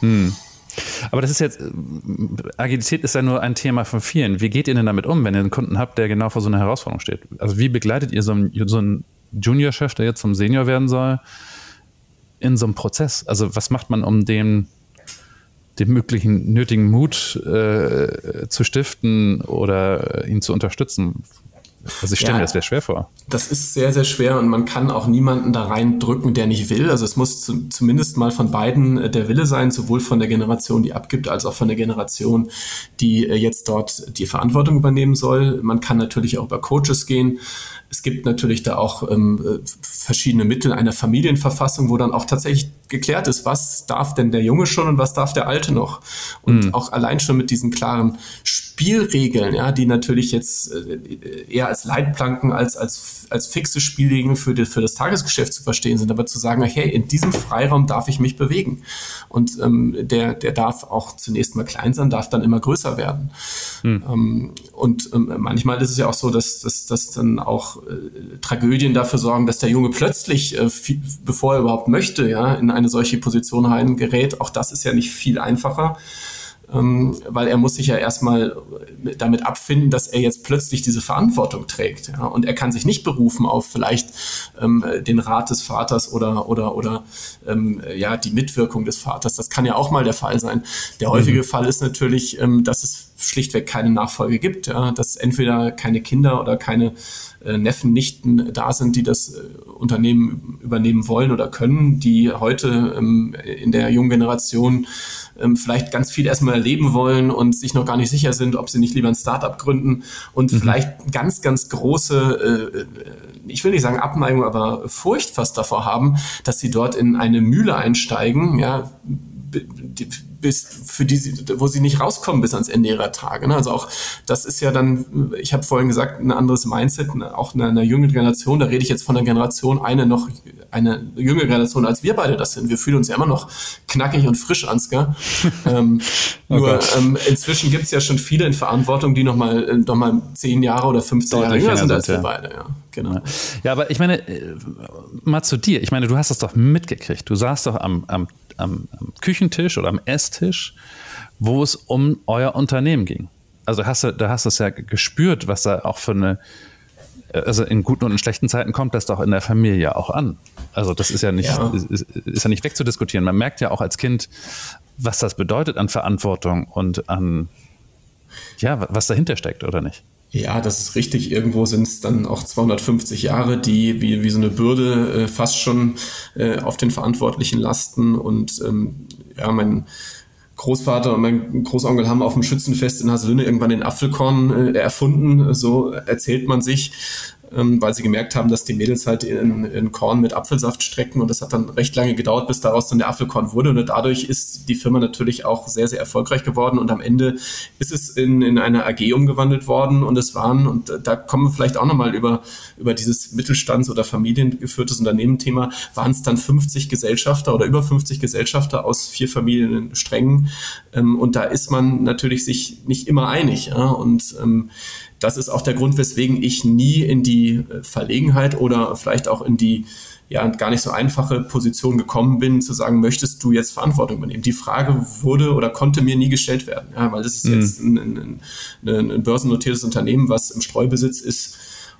Mhm. Aber das ist jetzt, Agilität ist ja nur ein Thema von vielen. Wie geht ihr denn damit um, wenn ihr einen Kunden habt, der genau vor so einer Herausforderung steht? Also wie begleitet ihr so einen, so einen Junior-Chef, der jetzt zum Senior werden soll, in so einem Prozess? Also was macht man, um dem den möglichen nötigen Mut äh, zu stiften oder ihn zu unterstützen? Also ich stelle ja, mir das sehr schwer vor. Das ist sehr, sehr schwer und man kann auch niemanden da reindrücken, der nicht will. Also es muss zu, zumindest mal von beiden äh, der Wille sein, sowohl von der Generation, die abgibt, als auch von der Generation, die äh, jetzt dort die Verantwortung übernehmen soll. Man kann natürlich auch über Coaches gehen. Es gibt natürlich da auch ähm, äh, verschiedene Mittel einer Familienverfassung, wo dann auch tatsächlich geklärt ist, was darf denn der Junge schon und was darf der Alte noch. Und mhm. auch allein schon mit diesen klaren Spielregeln, ja, die natürlich jetzt äh, eher als Leitplanken, als, als, als fixe Spielregeln für, die, für das Tagesgeschäft zu verstehen sind, aber zu sagen, hey, in diesem Freiraum darf ich mich bewegen. Und ähm, der, der darf auch zunächst mal klein sein, darf dann immer größer werden. Mhm. Ähm, und ähm, manchmal ist es ja auch so, dass, dass, dass dann auch äh, Tragödien dafür sorgen, dass der Junge plötzlich, äh, viel, bevor er überhaupt möchte, ja, in eine solche Position reingerät. Auch das ist ja nicht viel einfacher ähm, weil er muss sich ja erstmal damit abfinden, dass er jetzt plötzlich diese Verantwortung trägt. Ja? Und er kann sich nicht berufen auf vielleicht ähm, den Rat des Vaters oder, oder, oder ähm, ja, die Mitwirkung des Vaters. Das kann ja auch mal der Fall sein. Der häufige mhm. Fall ist natürlich, ähm, dass es schlichtweg keine Nachfolge gibt, ja? dass entweder keine Kinder oder keine äh, Neffen, Nichten da sind, die das äh, Unternehmen übernehmen wollen oder können, die heute ähm, in der jungen Generation ähm, vielleicht ganz viel erstmal erleben wollen und sich noch gar nicht sicher sind, ob sie nicht lieber ein Startup gründen und mhm. vielleicht ganz, ganz große, äh, ich will nicht sagen Abneigung, aber Furcht fast davor haben, dass sie dort in eine Mühle einsteigen, ja, bis für die sie, wo sie nicht rauskommen bis ans Ende ihrer Tage. Ne? Also auch das ist ja dann, ich habe vorhin gesagt, ein anderes Mindset, auch einer, einer jungen Generation. Da rede ich jetzt von einer Generation, eine noch eine jüngere Generation, als wir beide das sind. Wir fühlen uns ja immer noch knackig und frisch, Ansgar. ähm, oh nur ähm, inzwischen gibt es ja schon viele in Verantwortung, die nochmal noch mal zehn Jahre oder 15 Jahre jünger sind als wir beide. Ja, genau. Ja, aber ich meine, äh, mal zu dir. Ich meine, du hast das doch mitgekriegt. Du saßt doch am, am, am, am Küchentisch oder am Esstisch, wo es um euer Unternehmen ging. Also hast du, da hast du es ja gespürt, was da auch für eine also in guten und in schlechten Zeiten kommt das doch in der Familie auch an. Also das ist ja nicht, ja. Ist, ist, ja nicht wegzudiskutieren. Man merkt ja auch als Kind, was das bedeutet an Verantwortung und an, ja, was dahinter steckt, oder nicht? Ja, das ist richtig. Irgendwo sind es dann auch 250 Jahre, die wie, wie so eine Bürde äh, fast schon äh, auf den Verantwortlichen lasten. Und ähm, ja, mein Großvater und mein Großonkel haben auf dem Schützenfest in Haselünne irgendwann den Apfelkorn äh, erfunden, so erzählt man sich ähm, weil sie gemerkt haben, dass die Mädels halt in, in Korn mit Apfelsaft strecken. Und das hat dann recht lange gedauert, bis daraus dann der Apfelkorn wurde. Und dadurch ist die Firma natürlich auch sehr, sehr erfolgreich geworden. Und am Ende ist es in, in eine AG umgewandelt worden. Und es waren, und da kommen wir vielleicht auch nochmal über, über dieses Mittelstands- oder familiengeführtes Unternehmen-Thema, waren es dann 50 Gesellschafter oder über 50 Gesellschafter aus vier Familiensträngen ähm, und da ist man natürlich sich nicht immer einig ja? und ähm, das ist auch der Grund, weswegen ich nie in die äh, Verlegenheit oder vielleicht auch in die ja gar nicht so einfache Position gekommen bin, zu sagen, möchtest du jetzt Verantwortung übernehmen? Die Frage wurde oder konnte mir nie gestellt werden, ja, weil das ist mhm. jetzt ein, ein, ein, ein börsennotiertes Unternehmen, was im Streubesitz ist.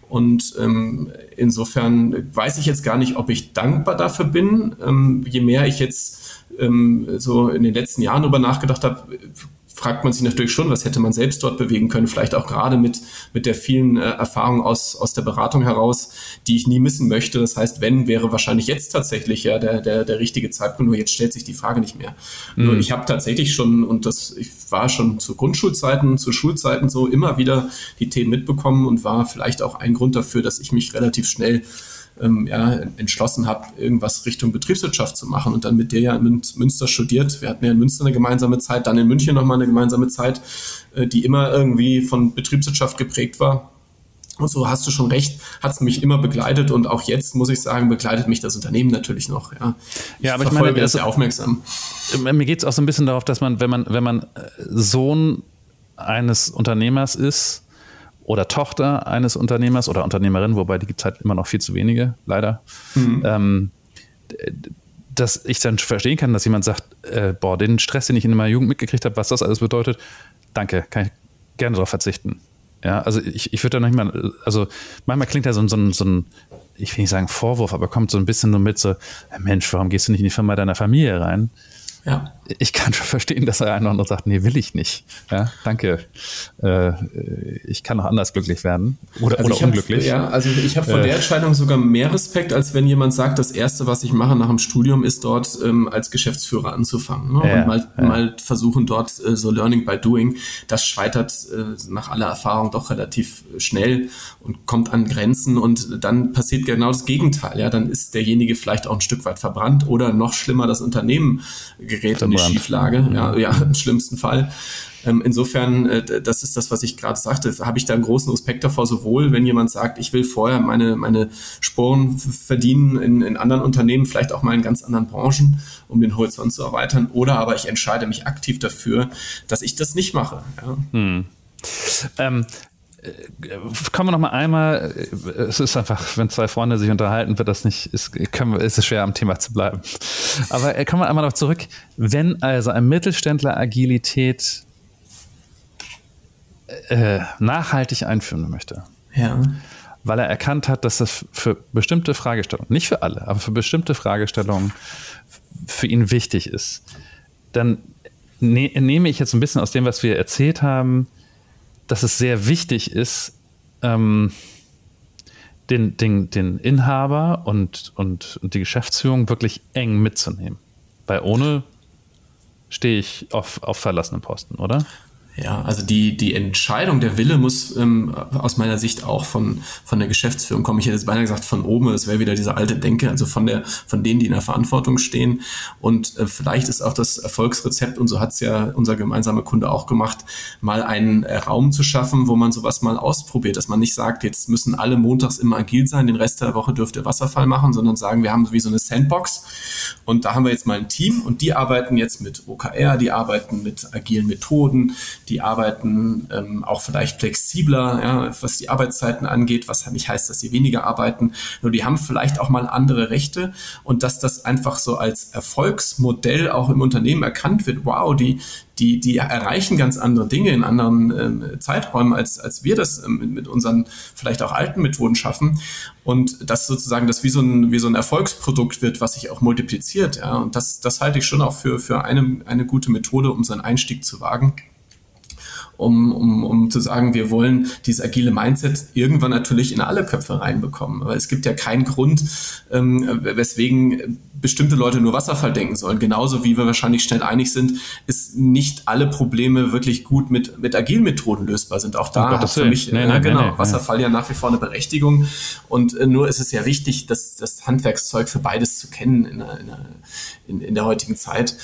Und ähm, insofern weiß ich jetzt gar nicht, ob ich dankbar dafür bin. Ähm, je mehr ich jetzt ähm, so in den letzten Jahren darüber nachgedacht habe, fragt man sich natürlich schon, was hätte man selbst dort bewegen können, vielleicht auch gerade mit, mit der vielen äh, Erfahrung aus, aus der Beratung heraus, die ich nie missen möchte. Das heißt, wenn, wäre wahrscheinlich jetzt tatsächlich ja der, der, der richtige Zeitpunkt, nur jetzt stellt sich die Frage nicht mehr. Mhm. Nur ich habe tatsächlich schon, und das, ich war schon zu Grundschulzeiten, zu Schulzeiten so immer wieder die Themen mitbekommen und war vielleicht auch ein Grund dafür, dass ich mich relativ schnell ähm, ja, entschlossen habe, irgendwas Richtung Betriebswirtschaft zu machen und dann mit dir ja in Münster studiert. Wir hatten ja in Münster eine gemeinsame Zeit, dann in München nochmal eine gemeinsame Zeit, äh, die immer irgendwie von Betriebswirtschaft geprägt war. Und so hast du schon recht, hat es mich immer begleitet und auch jetzt, muss ich sagen, begleitet mich das Unternehmen natürlich noch. Ja, ich ja aber ich meine, das sehr aufmerksam. Mir geht es auch so ein bisschen darauf, dass man, wenn man, wenn man äh, Sohn eines Unternehmers ist, oder Tochter eines Unternehmers oder Unternehmerin, wobei die gibt es halt immer noch viel zu wenige, leider. Mhm. Ähm, dass ich dann verstehen kann, dass jemand sagt, äh, boah, den Stress, den ich in meiner Jugend mitgekriegt habe, was das alles bedeutet, danke, kann ich gerne darauf verzichten. Ja, also ich, ich würde da noch nicht mal, also manchmal klingt da so, so, so ein, ich will nicht sagen Vorwurf, aber kommt so ein bisschen nur mit so, Mensch, warum gehst du nicht in die Firma deiner Familie rein? Ja. Ich kann schon verstehen, dass er einer andere sagt, nee, will ich nicht. Ja, danke. Äh, ich kann auch anders glücklich werden oder, also oder unglücklich. Hab, ja, also ich habe vor äh, der Entscheidung sogar mehr Respekt, als wenn jemand sagt, das Erste, was ich mache nach dem Studium, ist dort ähm, als Geschäftsführer anzufangen ne? ja, und mal, ja. mal versuchen dort äh, so Learning by Doing. Das scheitert äh, nach aller Erfahrung doch relativ schnell und kommt an Grenzen und dann passiert genau das Gegenteil. Ja, dann ist derjenige vielleicht auch ein Stück weit verbrannt oder noch schlimmer das Unternehmen gerät in die Schieflage, ja, ja, im schlimmsten Fall. Ähm, insofern, äh, das ist das, was ich gerade sagte, habe ich da einen großen Respekt davor, sowohl wenn jemand sagt, ich will vorher meine, meine Sporen verdienen in, in anderen Unternehmen, vielleicht auch mal in ganz anderen Branchen, um den Horizont zu erweitern, oder aber ich entscheide mich aktiv dafür, dass ich das nicht mache. Ja. Hm. Ähm, kommen wir noch mal einmal, es ist einfach, wenn zwei Freunde sich unterhalten, wird das nicht, ist, können ist es schwer am Thema zu bleiben. Aber äh, kommen wir einmal noch zurück. Wenn also ein Mittelständler Agilität äh, nachhaltig einführen möchte, ja. weil er erkannt hat, dass das für bestimmte Fragestellungen, nicht für alle, aber für bestimmte Fragestellungen für ihn wichtig ist, dann ne, nehme ich jetzt ein bisschen aus dem, was wir erzählt haben, dass es sehr wichtig ist, ähm, den, den, den Inhaber und, und, und die Geschäftsführung wirklich eng mitzunehmen. Weil ohne stehe ich auf, auf verlassenen Posten, oder? Ja, also die, die Entscheidung, der Wille muss ähm, aus meiner Sicht auch von, von der Geschäftsführung kommen. Ich hätte jetzt beinahe gesagt von oben, das wäre wieder diese alte Denke, also von der, von denen, die in der Verantwortung stehen. Und äh, vielleicht ist auch das Erfolgsrezept, und so hat es ja unser gemeinsamer Kunde auch gemacht, mal einen äh, Raum zu schaffen, wo man sowas mal ausprobiert, dass man nicht sagt, jetzt müssen alle montags immer agil sein, den Rest der Woche dürft ihr Wasserfall machen, sondern sagen, wir haben wie so eine Sandbox und da haben wir jetzt mal ein Team und die arbeiten jetzt mit OKR, die arbeiten mit agilen Methoden, die arbeiten ähm, auch vielleicht flexibler, ja, was die Arbeitszeiten angeht, was nicht heißt, dass sie weniger arbeiten, nur die haben vielleicht auch mal andere Rechte und dass das einfach so als Erfolgsmodell auch im Unternehmen erkannt wird, wow, die, die, die erreichen ganz andere Dinge in anderen ähm, Zeiträumen, als, als wir das ähm, mit, unseren vielleicht auch alten Methoden schaffen. Und das sozusagen das wie so ein, wie so ein Erfolgsprodukt wird, was sich auch multipliziert. Ja? Und das, das halte ich schon auch für, für eine, eine gute Methode, um seinen Einstieg zu wagen um, um, um zu sagen, wir wollen dieses agile Mindset irgendwann natürlich in alle Köpfe reinbekommen. Aber es gibt ja keinen Grund, ähm, weswegen bestimmte Leute nur Wasserfall denken sollen. Genauso wie wir wahrscheinlich schnell einig sind, ist nicht alle Probleme wirklich gut mit, mit agilen Methoden lösbar sind. Auch da oh, hat für mich, nee, nee, genau, nee, Wasserfall ja nach wie vor eine Berechtigung. Und äh, nur ist es ja wichtig, das, das Handwerkszeug für beides zu kennen in, in, in der heutigen Zeit.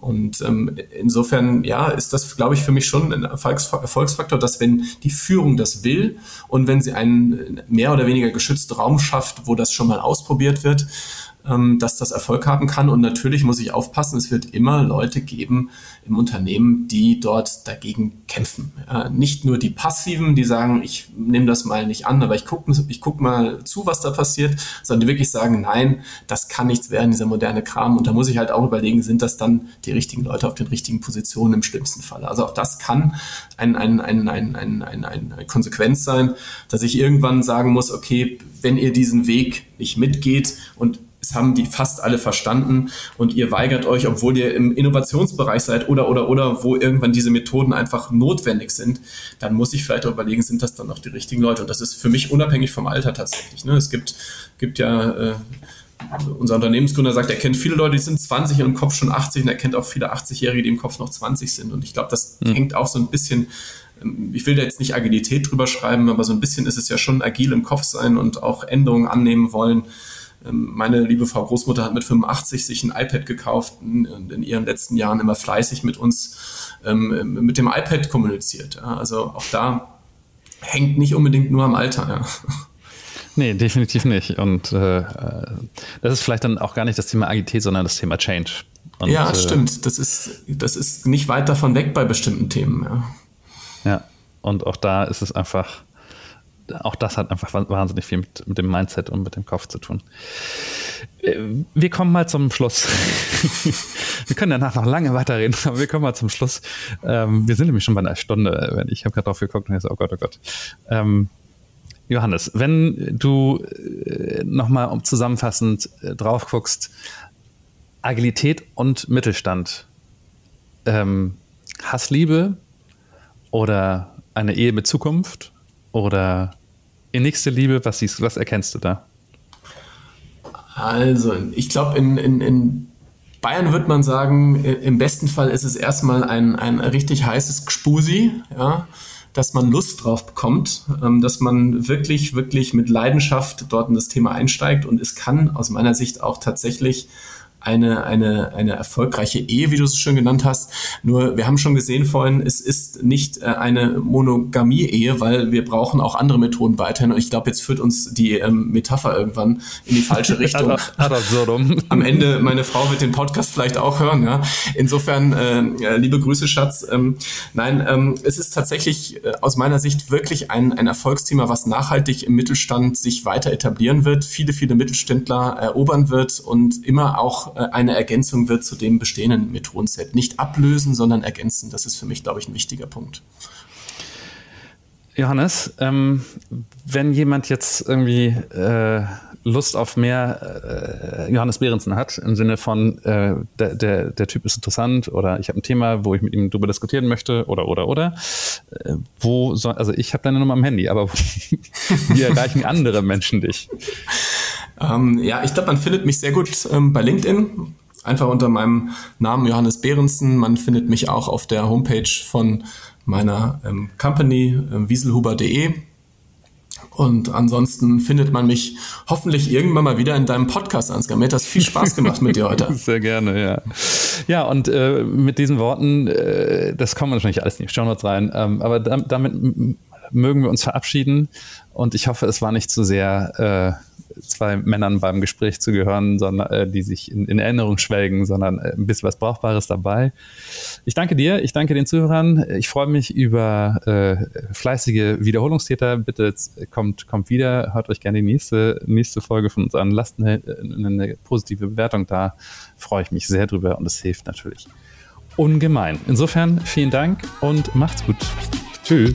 Und ähm, insofern, ja, ist das, glaube ich, für mich schon ein Erfolgsfaktor, dass wenn die Führung das will und wenn sie einen mehr oder weniger geschützten Raum schafft, wo das schon mal ausprobiert wird, dass das Erfolg haben kann. Und natürlich muss ich aufpassen, es wird immer Leute geben im Unternehmen, die dort dagegen kämpfen. nicht nur die Passiven, die sagen, ich nehme das mal nicht an, aber ich gucke ich guck mal zu, was da passiert, sondern die wirklich sagen, nein, das kann nichts werden, dieser moderne Kram. Und da muss ich halt auch überlegen, sind das dann die richtigen Leute auf den richtigen Positionen im schlimmsten Fall. Also auch das kann ein, ein, ein, ein, ein, ein, eine Konsequenz sein, dass ich irgendwann sagen muss, okay, wenn ihr diesen Weg nicht mitgeht und es haben die fast alle verstanden und ihr weigert euch, obwohl ihr im Innovationsbereich seid oder, oder, oder, wo irgendwann diese Methoden einfach notwendig sind, dann muss ich vielleicht auch überlegen, sind das dann noch die richtigen Leute? Und das ist für mich unabhängig vom Alter tatsächlich. Ne? Es gibt, gibt ja, äh, unser Unternehmensgründer sagt, er kennt viele Leute, die sind 20 und im Kopf schon 80 und er kennt auch viele 80-Jährige, die im Kopf noch 20 sind. Und ich glaube, das mhm. hängt auch so ein bisschen ähm, ich will da jetzt nicht Agilität drüber schreiben, aber so ein bisschen ist es ja schon agil im Kopf sein und auch Änderungen annehmen wollen. Ähm, meine liebe Frau Großmutter hat mit 85 sich ein iPad gekauft und in ihren letzten Jahren immer fleißig mit uns ähm, mit dem iPad kommuniziert. Also auch da hängt nicht unbedingt nur am Alter. Ja. Nee, definitiv nicht. Und äh, das ist vielleicht dann auch gar nicht das Thema Agilität, sondern das Thema Change. Und, ja, äh, stimmt. Das ist, das ist nicht weit davon weg bei bestimmten Themen. Ja. ja, und auch da ist es einfach auch das hat einfach wahnsinnig viel mit, mit, dem Mindset und mit dem Kopf zu tun. Äh, wir kommen mal zum Schluss. wir können danach noch lange weiterreden, aber wir kommen mal zum Schluss. Ähm, wir sind nämlich schon bei einer Stunde. Ich habe gerade drauf geguckt und jetzt, oh Gott, oh Gott. Ähm, Johannes, wenn du äh, nochmal zusammenfassend äh, drauf guckst, Agilität und Mittelstand, ähm, Hassliebe oder eine Ehe mit Zukunft oder innigste Liebe, was, siehst, was erkennst du da? Also, ich glaube, in, in, in Bayern wird man sagen, im besten Fall ist es erstmal ein, ein richtig heißes Gspusi, ja, dass man Lust drauf bekommt, ähm, dass man wirklich, wirklich mit Leidenschaft dort in das Thema einsteigt und es kann aus meiner Sicht auch tatsächlich eine, eine, eine erfolgreiche Ehe, wie du es schön genannt hast. Nur wir haben schon gesehen vorhin, es ist nicht äh, eine Monogamie-Ehe, weil wir brauchen auch andere Methoden weiterhin. Und ich glaube, jetzt führt uns die ähm, Metapher irgendwann in die falsche Richtung. Am Ende, meine Frau wird den Podcast vielleicht auch hören. Ja? Insofern, äh, liebe Grüße, Schatz. Ähm, nein, ähm, es ist tatsächlich äh, aus meiner Sicht wirklich ein, ein Erfolgsthema, was nachhaltig im Mittelstand sich weiter etablieren wird, viele, viele Mittelständler erobern wird und immer auch äh, eine Ergänzung wird zu dem bestehenden Methodenset. Nicht ablösen, sondern ergänzen. Das ist für mich, glaube ich, ein wichtiger Punkt. Johannes, ähm, wenn jemand jetzt irgendwie äh, Lust auf mehr äh, Johannes Behrensen hat, im Sinne von, äh, der, der, der Typ ist interessant oder ich habe ein Thema, wo ich mit ihm drüber diskutieren möchte oder, oder, oder, äh, wo soll, also ich habe deine Nummer am Handy, aber wie erreichen andere Menschen dich? Ähm, ja, ich glaube, man findet mich sehr gut ähm, bei LinkedIn. einfach unter meinem Namen Johannes Behrensen. Man findet mich auch auf der Homepage von meiner ähm, Company äh, wieselhuber.de. Und ansonsten findet man mich hoffentlich irgendwann mal wieder in deinem Podcast, Ansgar. Mir hat das viel Spaß gemacht mit dir heute. Sehr gerne, ja. Ja, und äh, mit diesen Worten, äh, das kommen wahrscheinlich alles nicht, schauen wir uns rein. Ähm, aber damit mögen wir uns verabschieden und ich hoffe, es war nicht zu sehr äh, zwei Männern beim Gespräch zu gehören, sondern äh, die sich in, in, Erinnerung schwelgen, sondern äh, ein bisschen was Brauchbares dabei. Ich danke dir, ich danke den Zuhörern. Ich freue mich über äh, fleißige Wiederholungstäter. Bitte kommt, kommt wieder, hört euch gerne die nächste, nächste Folge von uns an. Lasst eine, eine positive Bewertung da. Freue ich mich sehr drüber und es hilft natürlich ungemein. Insofern vielen Dank und macht's gut. Tschüss.